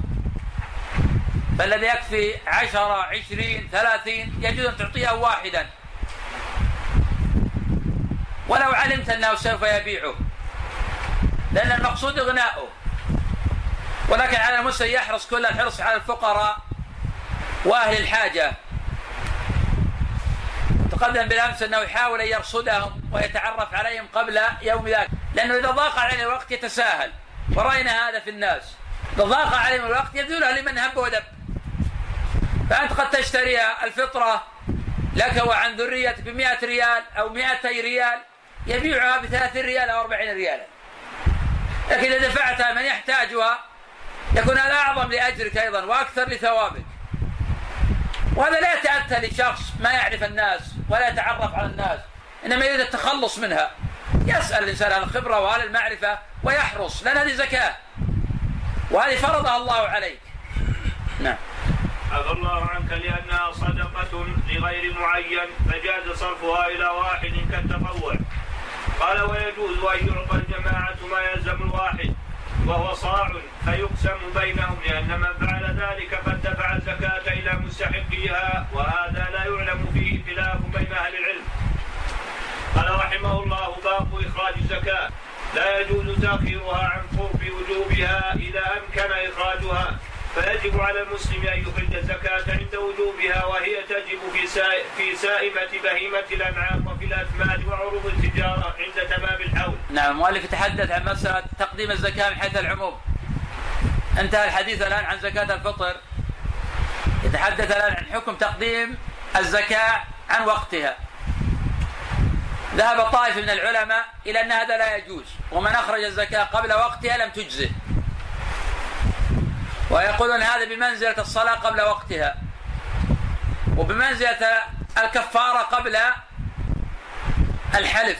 فالذي يكفي عشرة عشرين ثلاثين يجوز أن تعطيه واحدا. ولو علمت أنه سوف يبيعه. لأن المقصود إغناؤه. ولكن على المسلم يحرص كل الحرص على الفقراء وأهل الحاجة. تقدم بالأمس أنه يحاول أن يرصدهم ويتعرف عليهم قبل يوم ذاك. لأنه إذا ضاق عليه الوقت يتساهل. ورأينا هذا في الناس. إذا ضاق عليهم الوقت يبذلها لمن هب ودب. فأنت قد تشتري الفطرة لك وعن ذريتك بمئة ريال أو مئتي ريال. يبيعها بثلاثين ريال أو أربعين ريالا. لكن إذا دفعتها من يحتاجها يكون هذا أعظم لأجرك أيضا وأكثر لثوابك. وهذا لا يتأتى لشخص ما يعرف الناس ولا يتعرف على الناس إنما يريد التخلص منها. يسأل الإنسان عن الخبرة وعن المعرفة ويحرص لأن هذه زكاة. وهذه فرضها الله عليك. نعم. عفى الله عنك لأنها صدقة لغير معين فجاز صرفها إلى واحد كالتطوع. قال ويجوز أن يعطى الجماعة ما يلزم الواحد وهو صاع فيقسم بينهم لأن من فعل ذلك قد دفع الزكاة إلى مستحقيها وهذا لا يعلم فيه خلاف بين أهل العلم. قال رحمه الله باب إخراج الزكاة. لا يجوز تأخيرها عن قرب وجوبها إذا أمكن إخراجها. فيجب على المسلم أن يخرج الزكاة عند وجوبها وهي تجب في في سائمة بهيمة الأنعام وفي الأثمان وعروض التجارة عند تمام الحول. نعم المؤلف يتحدث عن مسألة تقديم الزكاة من حيث العموم. انتهى الحديث الآن عن زكاة الفطر. يتحدث الآن عن حكم تقديم الزكاة عن وقتها. ذهب طائفه من العلماء إلى أن هذا لا يجوز ومن أخرج الزكاة قبل وقتها لم تجزه. ويقولون هذا بمنزلة الصلاة قبل وقتها. وبمنزلة الكفارة قبل الحلف.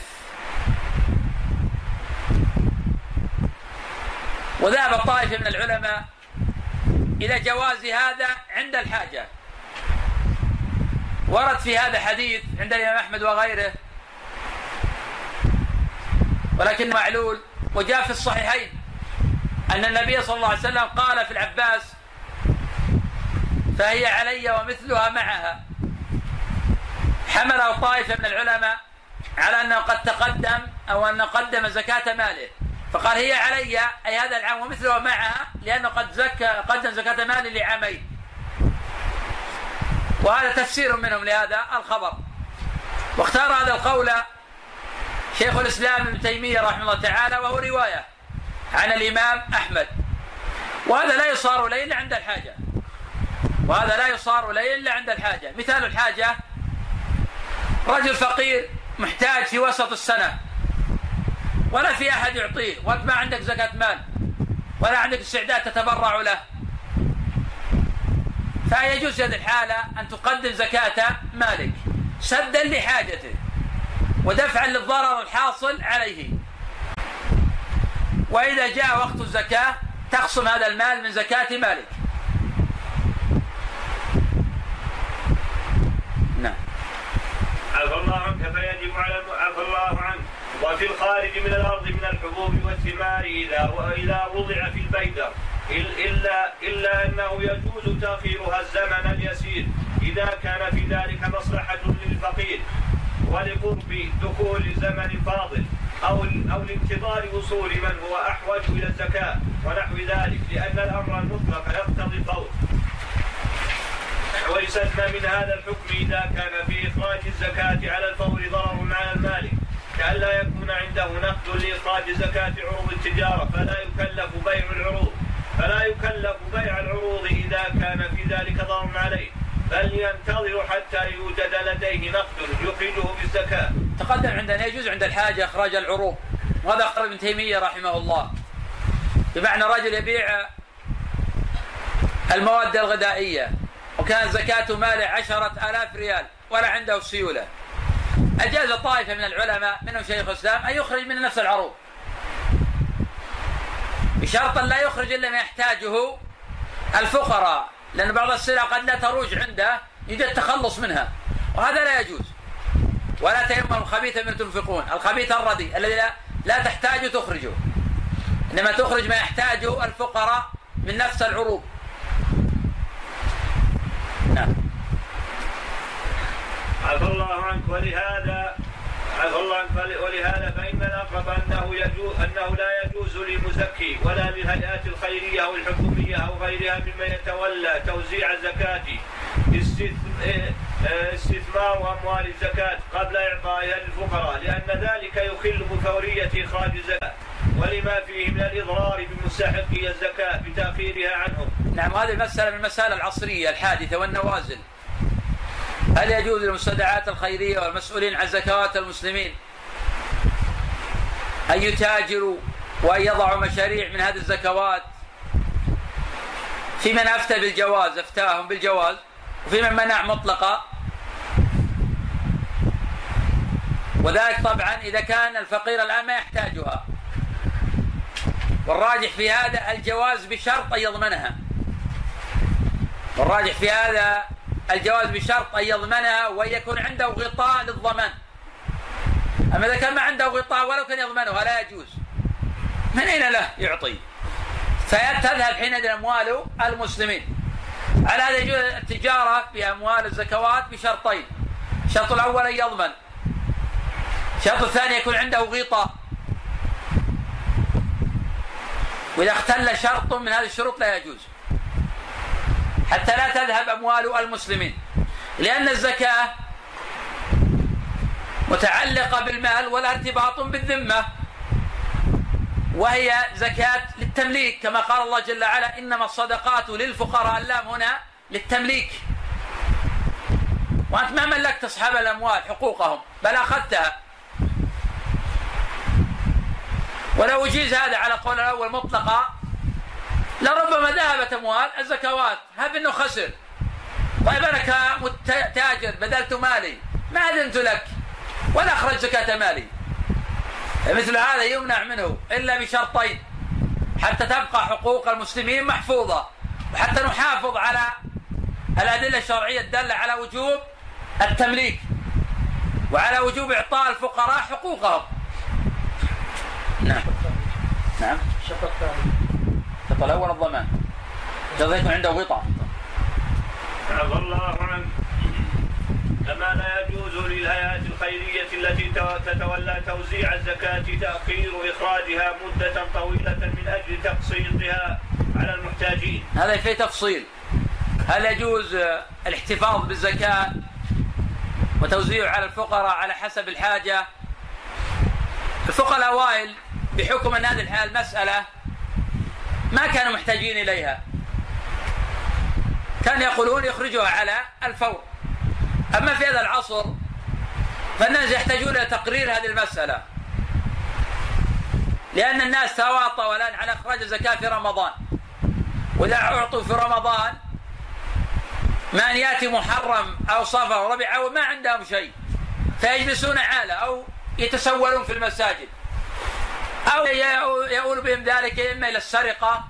وذهب طائفة من العلماء إلى جواز هذا عند الحاجة. ورد في هذا حديث عند الإمام أحمد وغيره. ولكن معلول وجاء في الصحيحين. أن النبي صلى الله عليه وسلم قال في العباس فهي علي ومثلها معها. حمله طائفة من العلماء على أنه قد تقدم أو أنه قدم زكاة ماله. فقال هي علي أي هذا العام ومثلها معها لأنه قد زكى قدم زكاة ماله لعامين. وهذا تفسير منهم لهذا الخبر. واختار هذا القول شيخ الإسلام ابن تيمية رحمه الله تعالى وهو رواية. عن الإمام أحمد. وهذا لا يصار إليه إلا عند الحاجة. وهذا لا يصار إليه إلا عند الحاجة. مثال الحاجة رجل فقير محتاج في وسط السنة. ولا في أحد يعطيه وأنت ما عندك زكاة مال ولا عندك استعداد تتبرع له. فيجوز في هذه الحالة أن تقدم زكاة مالك سدا لحاجته ودفعا للضرر الحاصل عليه. وإذا جاء وقت الزكاة تخصم هذا المال من زكاة مالك. نعم. عفى الله عنك فيجب على عفى الله عنك. وفي الخارج من الأرض من الحبوب والثمار إذا إذا وضع في البيدر إلا إلا أنه يجوز تأخيرها الزمن اليسير. إذا كان في ذلك مصلحة للفقير. ولقرب دخول زمن فاضل. أو أو لانتظار وصول من هو أحوج إلى الزكاه ونحو ذلك لأن الأمر المطلق يقتضي الفوت ويستثنى من هذا الحكم إذا كان في إخراج الزكاة على الفور ضرر على المالك كألا يكون عنده نقد لإخراج زكاة عروض التجارة فلا يكلف بيع العروض. فلا يكلف بيع العروض إذا كان في ذلك ضرر عليه. بل ينتظر حتى يوجد لديه نقد يخرجه بالزكاة. تقدم عندنا يجوز عند الحاجة إخراج العروض. وهذا أخرج ابن تيمية رحمه الله. بمعنى رجل يبيع المواد الغذائية وكان زكاة ماله عشرة آلاف ريال ولا عنده سيولة. أجاز طائفة من العلماء منهم شيخ الإسلام أن يخرج من نفس العروض. بشرط لا يخرج إلا ما يحتاجه الفقراء. لأن بعض السلع قد لا تروج عنده يوجد التخلص منها. وهذا لا يجوز. ولا تيمم الخبيث من تنفقون. الخبيث الردي الذي لا, لا تحتاج تخرجه. إنما تخرج ما يحتاجه الفقراء من نفس العروض. نعم. عفى الله عنك ولهذا عفى الله عنك ولهذا فإن الأقرب أنه يجوز أنه لا يجوز للمزكي ولا للهيئات الخيرية أو الحكومية أو غيرها ممن يتولى توزيع الزكاة استثمار أموال الزكاة قبل إعطائها للفقراء لأن ذلك يخل بفورية إخراج الزكاة ولما فيه من الإضرار بمستحقي الزكاة بتأخيرها عنهم. نعم هذه المسألة من المسائل العصرية الحادثة والنوازل. هل يجوز للمستودعات الخيرية والمسؤولين عن زكوات المسلمين؟ أن يتاجروا وأن يضعوا مشاريع من هذه الزكوات في من أفتى بالجواز أفتاهم بالجواز وفي من منع مطلقا. وذلك طبعا إذا كان الفقير الآن ما يحتاجها. والراجح في هذا الجواز بشرط أن يضمنها. والراجح في هذا الجواز بشرط أن يضمنها وأن يكون عنده غطاء للضمان. أما إذا كان ما عنده غطاء ولو كان يضمنها لا يجوز. من أين له يعطي؟ فتذهب حينئذ أموال المسلمين. على هذا يجوز التجارة بأموال الزكوات؟ بشرطين. الشرط الأول أن يضمن. الشرط الثاني يكون عنده غطاء. وإذا اختل شرط من هذه الشروط لا يجوز. حتى لا تذهب أموال المسلمين. لأن الزكاة متعلقة بالمال ولا ارتباط بالذمة. وهي زكاة للتمليك كما قال الله جل وعلا إنما الصدقات للفقراء. اللام هنا للتمليك. وأنت ما ملكت أصحاب الأموال حقوقهم بل أخذتها. ولو أجيز هذا على قول الأول مطلقا لربما ذهبت أموال الزكوات هب أنه خسر. طيب أنا كتاجر بذلت مالي ما أذنت لك؟ ولا أخرج زكاة مالي. مثل هذا يمنع منه إلا بشرطين. حتى تبقى حقوق المسلمين محفوظة. وحتى نحافظ على الأدلة الشرعية الدالة على وجوب التمليك. وعلى وجوب إعطاء الفقراء حقوقهم. نعم. نعم. الشق الثاني الشق الأول الضمان يكون عنده غطاء الله كما لا يجوز للهيئات الخيرية التي تتولى توزيع الزكاة تأخير إخراجها مدة طويلة من أجل تقسيطها على المحتاجين. هذا في تفصيل. هل يجوز الاحتفاظ بالزكاة وتوزيعها على الفقراء على حسب الحاجة؟ الفقراء الأوائل بحكم أن هذه المسألة ما كانوا محتاجين إليها. كانوا يقولون يخرجوها على الفور. أما في هذا العصر فالناس يحتاجون إلى تقرير هذه المسألة. لأن الناس تواطوا الآن على إخراج الزكاة في رمضان. وإذا أعطوا في رمضان من يأتي محرم أو صفر أو ربيع أو ما عندهم شيء فيجلسون عالة أو يتسولون في المساجد. أو يؤول بهم ذلك إما إلى السرقة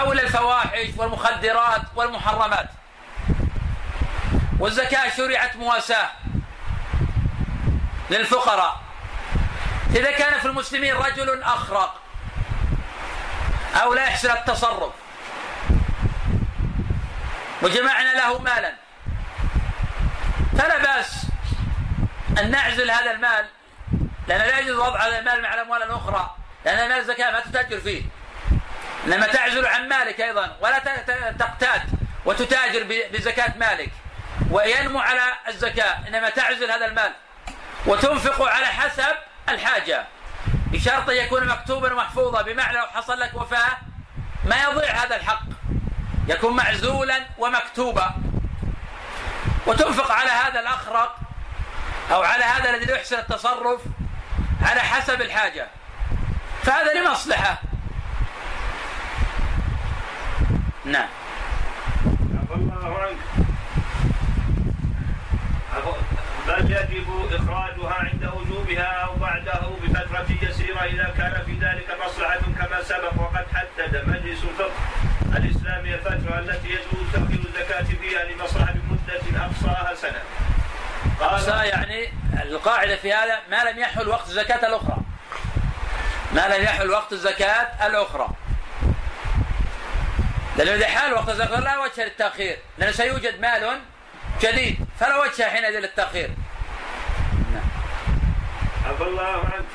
أو إلى الفواحش والمخدرات والمحرمات. والزكاة شرعت مواساة للفقراء. إذا كان في المسلمين رجل أخرق أو لا يحسن التصرف وجمعنا له مالا فلا بأس أن نعزل هذا المال لأن لا يجوز وضع هذا المال مع الأموال الأخرى لأن المال الزكاة ما تتأجر فيه. إنما تعزل عن مالك أيضا ولا تقتات وتتاجر بزكاة مالك. وينمو على الزكاة إنما تعزل هذا المال. وتنفق على حسب الحاجة. بشرط يكون مكتوبا ومحفوظا بمعنى لو حصل لك وفاة ما يضيع هذا الحق. يكون معزولا ومكتوبا. وتنفق على هذا الأخرق أو على هذا الذي لا يحسن التصرف على حسب الحاجة. فهذا لمصلحة. نعم الله عنك بل يجب إخراجها عند وجوبها أو بعده بفترة يسيرة إذا كان في ذلك مصلحة كما سبق وقد حدد مجلس الفقه الإسلامي الفترة التي يجوز تأخير الزكاة فيها لمصلحة مدة أقصاها سنة. أقصى يعني القاعدة في هذا ما لم يحل وقت الزكاة الأخرى. ما لم يحل وقت الزكاة الأخرى. لأنه إذا حال وقت الزكاة لا وجه للتأخير. لأنه سيوجد مال جديد. فلا وجه حينئذ للتأخير نعم. عفى الله عنك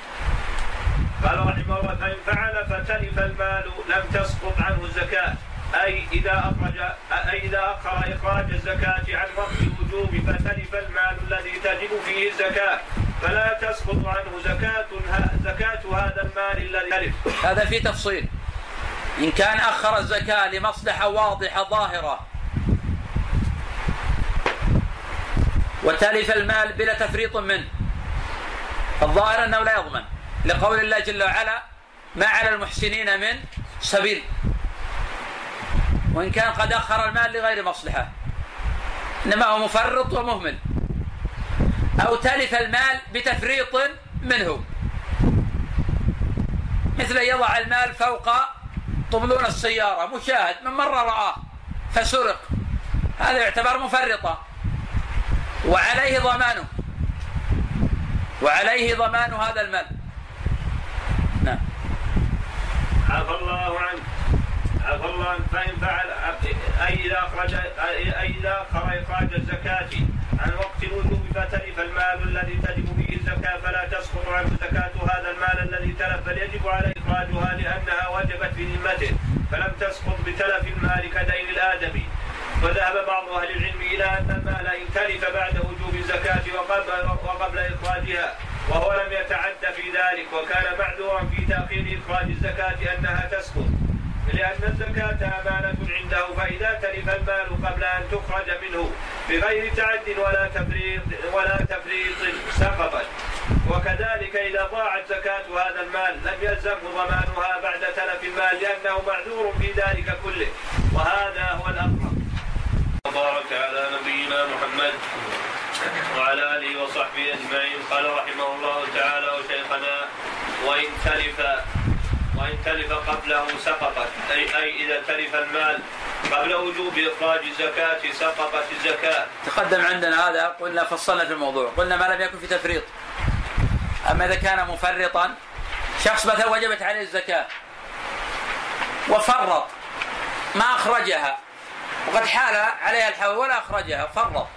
قال رحمه الله فإن فعل فتلف المال لم تسقط عنه الزكاة أي إذا أخرج أي إذا أخر إخراج الزكاة عن وقت الوجوب فتلف المال الذي تجب فيه الزكاة فلا تسقط عنه زكاة زكاة هذا المال الذي تلف. هذا في تفصيل. إن كان أخر الزكاة لمصلحة واضحة ظاهرة وتلف المال بلا تفريط منه. الظاهر أنه لا يضمن. لقول الله جل وعلا ما على المحسنين من سبيل. وإن كان قد أخر المال لغير مصلحة. إنما هو مفرط ومهمل. أو تلف المال بتفريط منه. مثل يضع المال فوق طبلون السيارة مشاهد من مرة رآه فسرق. هذا يعتبر مفرطا وعليه ضمانه. وعليه ضمان هذا المال. نعم. عفى الله عنك. عفى الله عنك. فإن فعل أي إذا أخرج أي إذا إخراج الزكاة عن وقت الوجوب فتلف المال الذي تجب فيه الزكاة فلا تسقط عنه زكاة هذا المال الذي تلف بل يجب عليه إخراجها لأنها وجبت في ذمته فلم تسقط بتلف المال كدين الآدمي. وذهب بعض أهل العلم إلى أن المال إن تلف بعد وجوب الزكاة وقبل, وقبل إخراجها وهو لم يتعد في ذلك وكان معذورا في تأخير إخراج الزكاة أنها تسقط لأن الزكاة أمانة عنده فإذا تلف المال قبل أن تخرج منه بغير تعد ولا تفريط ولا تفريط سقطت. وكذلك إذا ضاعت زكاة هذا المال لم يلزمه ضمانها بعد تلف المال لأنه معذور في ذلك كله. وهذا هو الأقرب وبارك على نبينا محمد وعلى آله وصحبه أجمعين. قال رحمه الله تعالى وشيخنا وإن تلف وإن تلف قبله سقطت. اي أي إذا تلف المال قبل وجوب إخراج الزكاة سقطت الزكاة. تقدم عندنا هذا قلنا فصلنا في الموضوع. قلنا ما لم يكن في تفريط. أما إذا كان مفرطا شخص مثلا وجبت عليه الزكاة وفرط ما أخرجها وقد حال عليها الحول ولا أخرجها فرط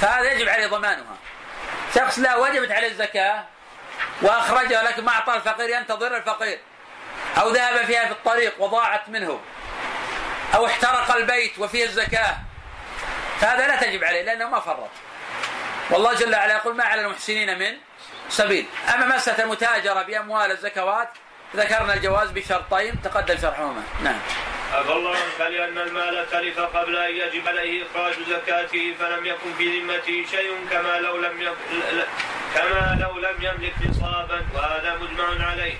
فهذا يجب عليه ضمانها. شخص لا وجبت عليه الزكاة وأخرجها لكن ما أعطى الفقير ينتظر الفقير. أو ذهب فيها في الطريق وضاعت منه. أو احترق البيت وفيه الزكاة. فهذا لا تجب عليه لأنه ما فرط. والله جل وعلا يقول ما على المحسنين من سبيل. أما مسألة المتاجرة بأموال الزكوات ذكرنا الجواز بشرطين تقدم شرحهما. نعم. عفى الله عنك لأن المال تلف قبل أن يجب عليه إخراج زكاته فلم يكن في ذمته شيء كما لو لم يك... كما لو لم يملك نصابا وهذا مجمع عليه.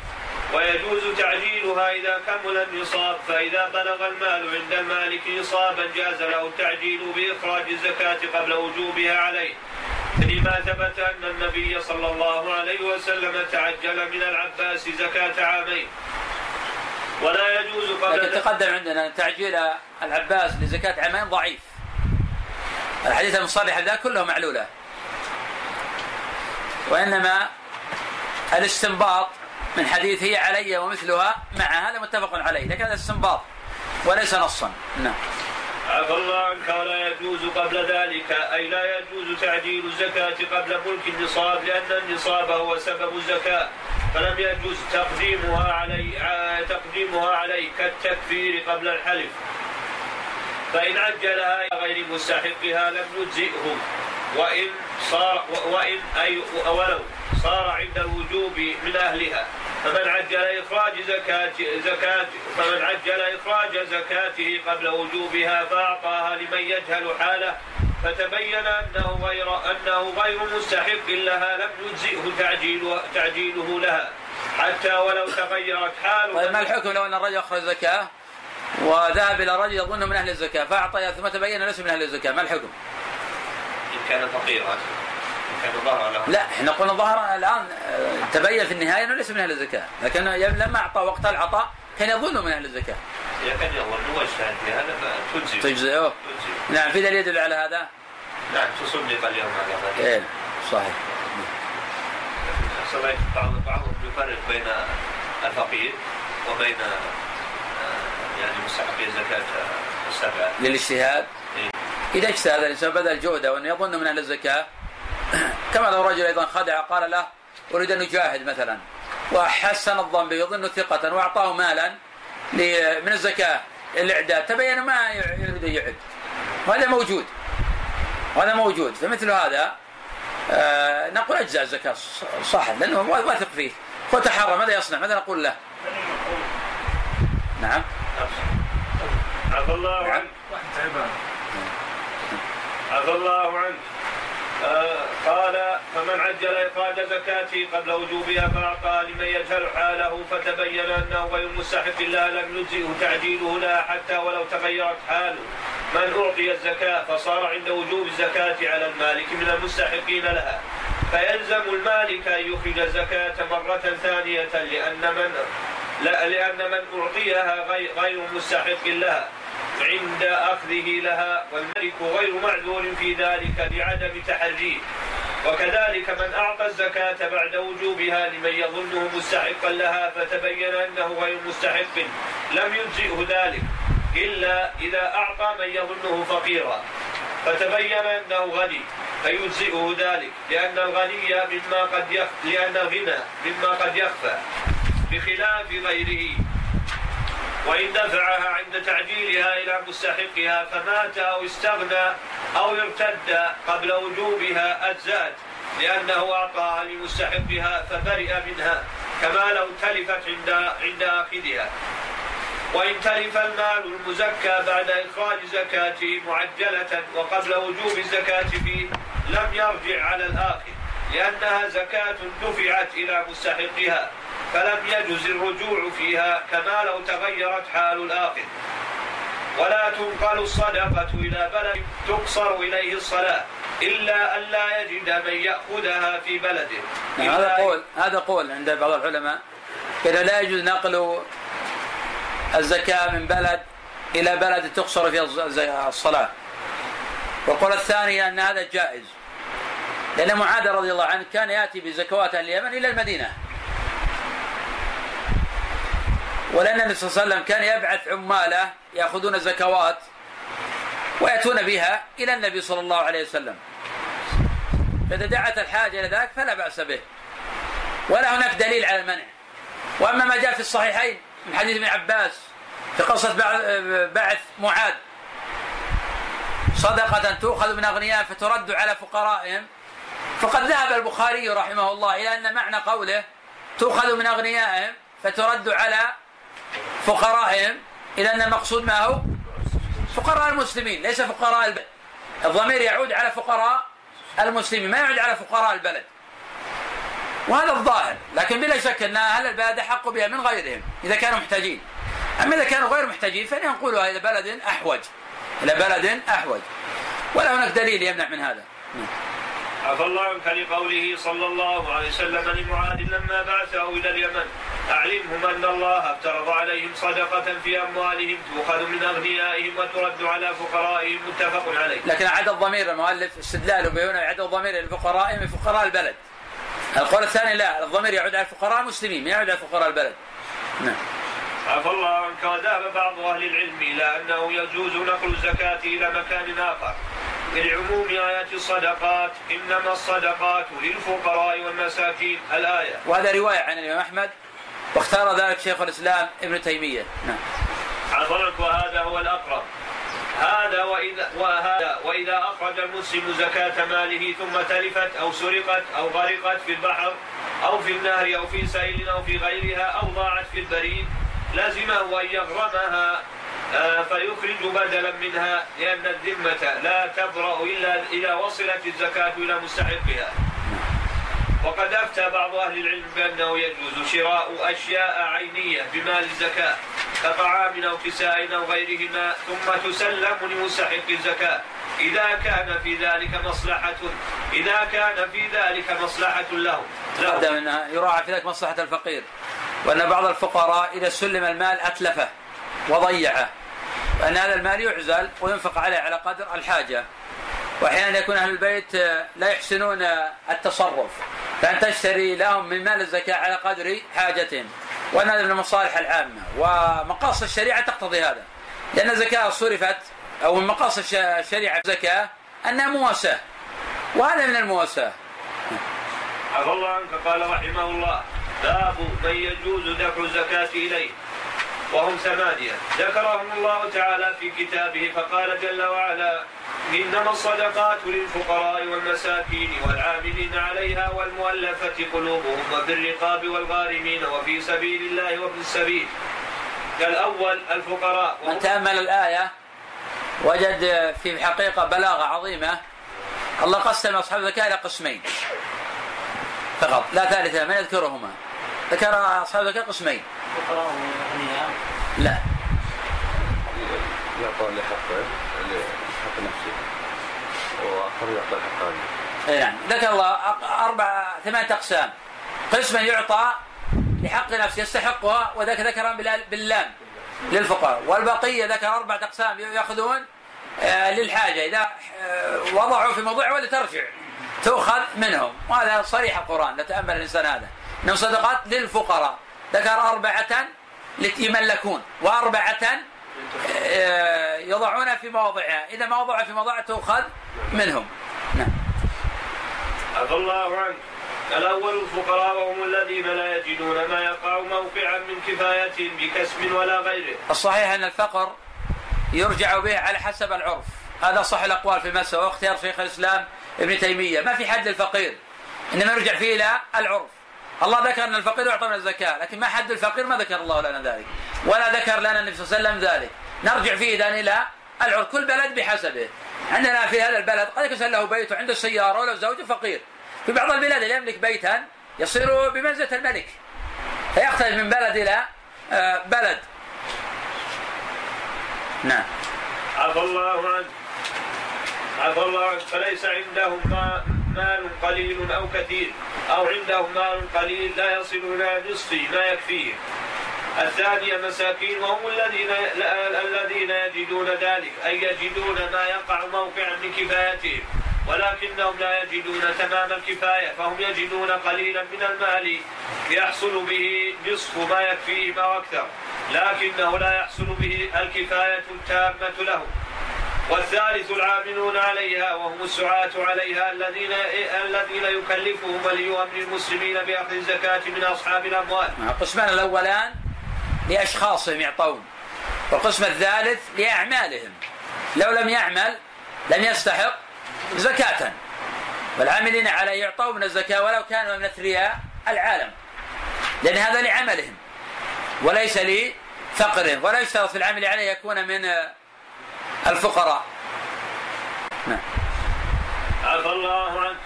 ويجوز تعجيلها إذا كمل النصاب فإذا بلغ المال عند المالك نصابا جاز له التعجيل بإخراج الزكاة قبل وجوبها عليه. لما ثبت أن النبي صلى الله عليه وسلم تعجل من العباس زكاة عامين. ولا يجوز قبل لكن تقدم عندنا تعجيل العباس لزكاة عامين ضعيف. الحديث المصرح ذا كله معلولة. وإنما الاستنباط من حديث هي علي ومثلها مع هذا متفق عليه لكن هذا استنباط وليس نصا. نعم. عفى الله عنك ولا يجوز قبل ذلك أي لا يجوز تعجيل الزكاة قبل ملك النصاب لأن النصاب هو سبب الزكاة. فلم يجوز تقديمها علي تقديمها عليه كالتكفير قبل الحلف. فإن عجلها غير مستحقها لم يجزئه وإن صار وإن أي ولو صار عند الوجوب من أهلها. فمن عجل إخراج زكاة زكاة فمن عجل إخراج زكاته قبل وجوبها فأعطاها لمن يجهل حاله. فتبين أنه غير أنه غير مستحق لها لم يجزئه تعجيل تعجيله لها. حتى ولو تغيرت حاله طيب ما الحكم لو أن الرجل أخرج زكاة؟ وذهب إلى رجل يظنه من أهل الزكاة فأعطى ثم تبين ليس من أهل الزكاة. ما الحكم؟ إن كان فقيرا لا إحنا قلنا ظهر الآن آه، تبين في النهاية أنه ليس من أهل الزكاة. لكن لما أعطى وقت العطاء كان يظنه من أهل الزكاة. إذا كان يظن واجتهد في هذا تجزئه. نعم في دليل يدل على هذا؟ نعم تصدق اليوم على ذلك. إيه صحيح. بعض بعضهم يفرق بين الفقير وبين يعني مستحقي الزكاه السبعة. للاجتهاد؟ إيه؟ إذا اجتهد الإنسان بذل جهده وأنه يظن من أهل الزكاة. كما لو رجل أيضا خدع قال له أريد أن أجاهد مثلا وحسن الظن به يظن ثقة وأعطاه مالا من الزكاة الإعداد تبين ما يريد أن يعد. وهذا موجود. وهذا موجود. فمثل هذا آه نقول أجزاء الزكاة صح لأنه واثق فيه. هو تحرى ماذا يصنع؟ ماذا نقول له؟ نعم. عفى الله عنك عفى الله عنك قال فمن عجل إخراج زكاته قبل وجوبها فأعطى لمن يجهل حاله فتبين أنه غير مستحق لها لم يجزئه تعجيله لها حتى ولو تغيرت حاله. من أعطي الزكاة فصار عند وجوب الزكاة على المالك من المستحقين لها. فيلزم المالك أن يخرج الزكاة مرة ثانية لأن من لأن من أعطيها غير مستحق لها. عند أخذه لها والملك غير معذور في ذلك لعدم تحريه. وكذلك من أعطى الزكاة بعد وجوبها لمن يظنه مستحقا لها فتبين أنه غير مستحق لم يجزئه ذلك إلا إذا أعطى من يظنه فقيرا. فتبين أنه غني فيجزئه ذلك لأن الغني مما قد يخ... لأن الغنى مما قد يخفى بخلاف غيره. وإن دفعها عند تعجيلها إلى مستحقها فمات أو استغنى أو ارتد قبل وجوبها أجزأت لأنه أعطاها لمستحقها فبرئ منها كما لو تلفت عند عند آخذها. وإن تلف المال المزكى بعد إخراج زكاته معجلة وقبل وجوب الزكاة فيه لم يرجع على الآخذ لأنها زكاة دفعت إلى مستحقها. فلم يجز الرجوع فيها كما لو تغيرت حال الآخذ ولا تنقل الصدقة إلى بلد تقصر إليه الصلاة إلا أن لا يجد من يأخذها في بلده. نعم هذا قول هذا قول عند بعض العلماء. إذا لا يجوز نقل الزكاة من بلد إلى بلد تقصر فيها الصلاة. والقول الثاني أن هذا جائز. لأن معاذ رضي الله عنه كان يأتي بزكوات أهل اليمن إلى المدينة. ولأن النبي صلى الله عليه وسلم كان يبعث عماله يأخذون زكوات ويأتون بها إلى النبي صلى الله عليه وسلم. فإذا دعت الحاجة إلى ذلك فلا بأس به. ولا هناك دليل على المنع. وأما ما جاء في الصحيحين من حديث ابن عباس في قصة بعث معاذ صدقة تؤخذ من أغنياء فترد على فقرائهم. فقد ذهب البخاري رحمه الله إلى أن معنى قوله تؤخذ من أغنيائهم فترد على فقرائهم إلى أن المقصود ما هو فقراء المسلمين ليس فقراء البلد. الضمير يعود على فقراء المسلمين ما يعود على فقراء البلد. وهذا الظاهر لكن بلا شك أن أهل البلد أحق بها من غيرهم إذا كانوا محتاجين. أما إذا كانوا غير محتاجين فلينقلها إلى بلد أحوج. إلى بلد أحوج. ولا هناك دليل يمنع من هذا. عفى الله عنك لقوله صلى الله عليه وسلم لمعاذ لما بعثه إلى اليمن. أعلمهم أن الله افترض عليهم صدقة في أموالهم تؤخذ من أغنيائهم وترد على فقرائهم متفق عليه. لكن عدا الضمير المؤلف استدلاله بهنا يعد الضمير للفقراء من فقراء البلد. القول الثاني لا الضمير يعود على فقراء المسلمين ما يعود على فقراء البلد. نعم. عفى الله عنك وذهب بعض أهل العلم إلى أنه يجوز نقل الزكاة إلى مكان آخر لعموم آيات الصدقات إنما الصدقات للفقراء والمساكين الآية وهذا رواية عن الإمام أحمد واختار ذلك شيخ الإسلام ابن تيمية. نعم. عفرك وهذا هو الأقرب. هذا وإذا وهذا وإذا أخرج المسلم زكاة ماله ثم تلفت أو سرقت أو غرقت في البحر أو في النهر أو في سيل أو في غيرها أو ضاعت في البريد لزمه أن يغرمها آه، فيخرج بدلا منها لأن الذمة لا تبرأ إلا إذا وصلت الزكاة إلى مستحقها. وقد أفتى بعض أهل العلم بأنه يجوز شراء أشياء عينية بمال الزكاة كطعام أو كساء أو غيرهما ثم تسلم لمستحق الزكاة. إذا كان في ذلك مصلحة إذا كان في ذلك مصلحة له. تقدم أنها يراعى في ذلك مصلحة الفقير. وأن بعض الفقراء إذا سلم المال أتلفه وضيعه. وأن هذا المال يعزل وينفق عليه على قدر الحاجة. وأحيانا يكون أهل البيت لا يحسنون التصرف. فأن تشتري لهم من مال الزكاة على قدر حاجتهم وأن هذا من المصالح العامة. ومقاصد الشريعة تقتضي هذا. لأن الزكاة صرفت أو من مقاصد الشريعة في الزكاة أنها مواساة. وهذا من المواساة. عفى الله عنك قال رحمه الله باب من يجوز دفع الزكاة إليه وهم ثمانية. ذكرهم الله تعالى في كتابه فقال جل وعلا إنما الصدقات للفقراء والمساكين والعاملين عليها والمؤلفة قلوبهم وفي الرقاب والغارمين وفي سبيل الله وفي السبيل. كالأول الفقراء. من تأمل الآية وجد في الحقيقة بلاغة عظيمة. الله قسم أصحاب الزكاة إلى قسمين فقط لا ثالث من يذكرهما؟ ذكر أصحاب الزكاة قسمين. لا. يعطى لحقه لحق نفسه وآخر يعطى لحق اي نعم ذكر الله أربع ثمانية أقسام. قسما يعطى لحق نفسه يستحقها وذاك ذكر باللام للفقراء. والبقية ذكر أربعة أقسام يأخذون آه، للحاجة. إذا آه، وضعوا في موضوع ولا ترجع تؤخذ منهم. وهذا صريح القرآن نتأمل الإنسان هذا. من صدقات للفقراء. ذكر أربعة يملكون وأربعة آه، يضعون في مواضعها إذا ما وضعوا في مواضعها تؤخذ منهم. نعم. عفى الله عنك. الأول الفقراء وهم الذين لا يجدون ما يقع موقعا من كفايتهم بكسب ولا غيره. الصحيح أن الفقر يرجع به على حسب العرف. هذا صح الأقوال في المسألة واختيار شيخ الإسلام ابن تيمية. ما في حد للفقير إنما يرجع فيه إلى العرف. الله ذكر أن الفقير يعطى من الزكاة لكن ما حد الفقير ما ذكر الله لنا ذلك ولا ذكر لنا النبي صلى الله عليه وسلم ذلك. نرجع فيه اذا إلى العرف كل بلد بحسبه. عندنا في هذا البلد قد يكون له بيت وعنده سياره وله زوج فقير. في بعض البلاد اللي يملك بيتا يصير بمنزلة الملك. فيختلف من بلد إلى آه، بلد. نعم. عفى الله عنك عفى الله عنك فليس عندهم ما مال قليل أو كثير. أو عندهم مال قليل لا يصل إلى نصف ما يكفيه. الثانية مساكين وهم الذين الذين يجدون ذلك أي يجدون ما يقع موقعا من كفايتهم ولكنهم لا يجدون تمام الكفاية فهم يجدون قليلا من المال يحصل به نصف ما يكفيهم أو أكثر لكنه لا يحصل به الكفاية التامة لهم. والثالث العاملون عليها وهم السعاة عليها الذين الذين يكلفهم ولي أمر المسلمين بأخذ الزكاة من أصحاب الأموال. القسمان الأولان لأشخاصهم يعطون والقسم الثالث لأعمالهم. لو لم يعمل لم يستحق زكاة. والعاملين عليه يعطوا من الزكاة ولو كانوا من أثرياء العالم. لأن هذا لعملهم وليس لفقرهم ولا يشترط في العامل عليه يكون من الفقراء. نعم. عفى الله عنك.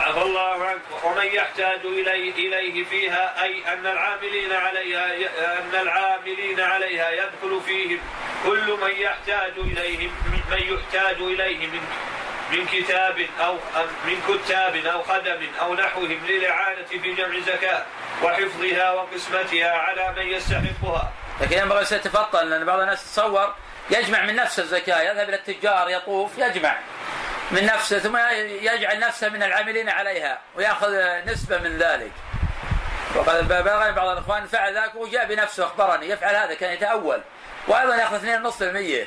عفى الله عنك. ومن يحتاج إليه إليه فيها أي أن العاملين عليها أن العاملين عليها يدخل فيهم. كل من يحتاج إليه من يحتاج إليه من من كتاب أو من كتاب أو خدم أو نحوهم للإعانة في جمع زكاة وحفظها وقسمتها على من يستحقها. لكن ينبغي أن يتفطن لأن بعض الناس يتصور يجمع من نفسه الزكاة يذهب إلى التجار يطوف يجمع من نفسه ثم يجعل نفسه من العاملين عليها ويأخذ نسبة من ذلك. وقد بلغني بعض الإخوان فعل ذلك وجاء بنفسه أخبرني يفعل هذا كان يتأول. وأيضا يأخذ 2.5%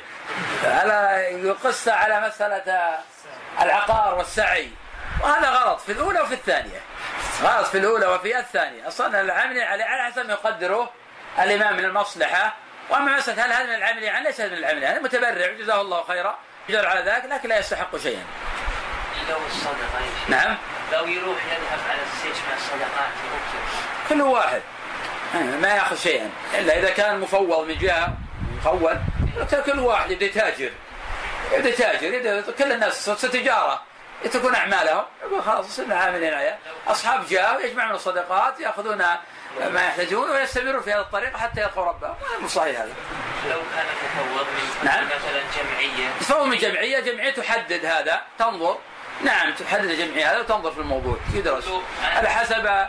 على يقصها على مسألة العقار والسعي. وهذا غلط في الأولى وفي الثانية. غلط في الأولى وفي الثانية. أصلا العاملين عليه على حسب ما يقدره الإمام من المصلحة. وأما مسألة هل هذا من العاملين يعني؟ ليس من العاملين هذا متبرع جزاه الله خيرا يجر على ذلك لكن لا يستحق شيئا. لو الصدقة نعم. لو يروح يذهب على استجمع الصدقات كل واحد. ما يأخذ شيئا. إلا إذا كان مفوض من جهة مخول كل واحد يبدأ يتاجر. يبدأ يتاجر يبدأ كل الناس تجارة. يتركون أعمالهم. يقول خلاص صرنا عاملين عليها أصحاب جاءوا يجمعون الصدقات ياخذون ما يحتاجون ويستمرون في هذا الطريق حتى يلقوا ربهم. مو صحيح هذا. لو كان تفوض من نعم. مثلا جمعية. تفوض من جمعية جمعية تحدد هذا. تنظر. نعم تحدد الجمعيه هذا وتنظر في الموضوع. يدرس. على حسب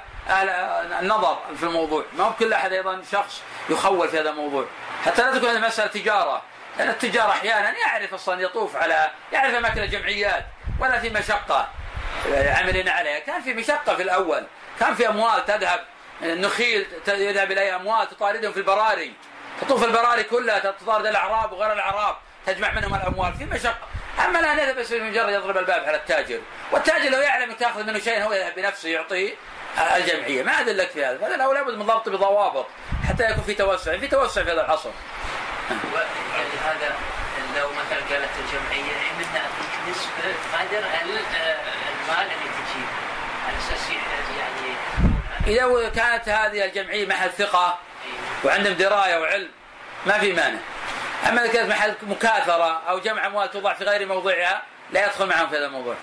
النظر في الموضوع. ما هو كل أحد أيضا شخص يخول في هذا الموضوع. حتى لا تكون هذه مسألة تجارة. لأن التجار أحيانا يعرف أصلا يطوف على يعرف أماكن الجمعيات ولا في مشقة. عاملين عليها. كان في مشقة في الأول. كان في أموال تذهب. النخيل يذهب اليه اموال تطاردهم في البراري. تطوف البراري كلها تطارد الأعراب وغير الأعراب. تجمع منهم الاموال في مشقه أما الآن يذهب بس مجرد يضرب الباب على التاجر. والتاجر لو يعلم تأخذ منه شيء هو يذهب بنفسه يعطيه الجمعية. ما ادلك في هذا. فهذا لابد من ضبط بضوابط حتى يكون في توسع. في توسع في هذا العصر. يعني هذا لو مثلا قالت الجمعية إحنا نعطيك نسبة قدر المال اللي تجيب على أساس يعني إذا كانت هذه الجمعية محل ثقة وعندهم دراية وعلم ما في مانع. أما إذا كانت محل مكاثرة أو جمع أموال توضع في غير موضعها لا يدخل معهم في هذا الموضوع.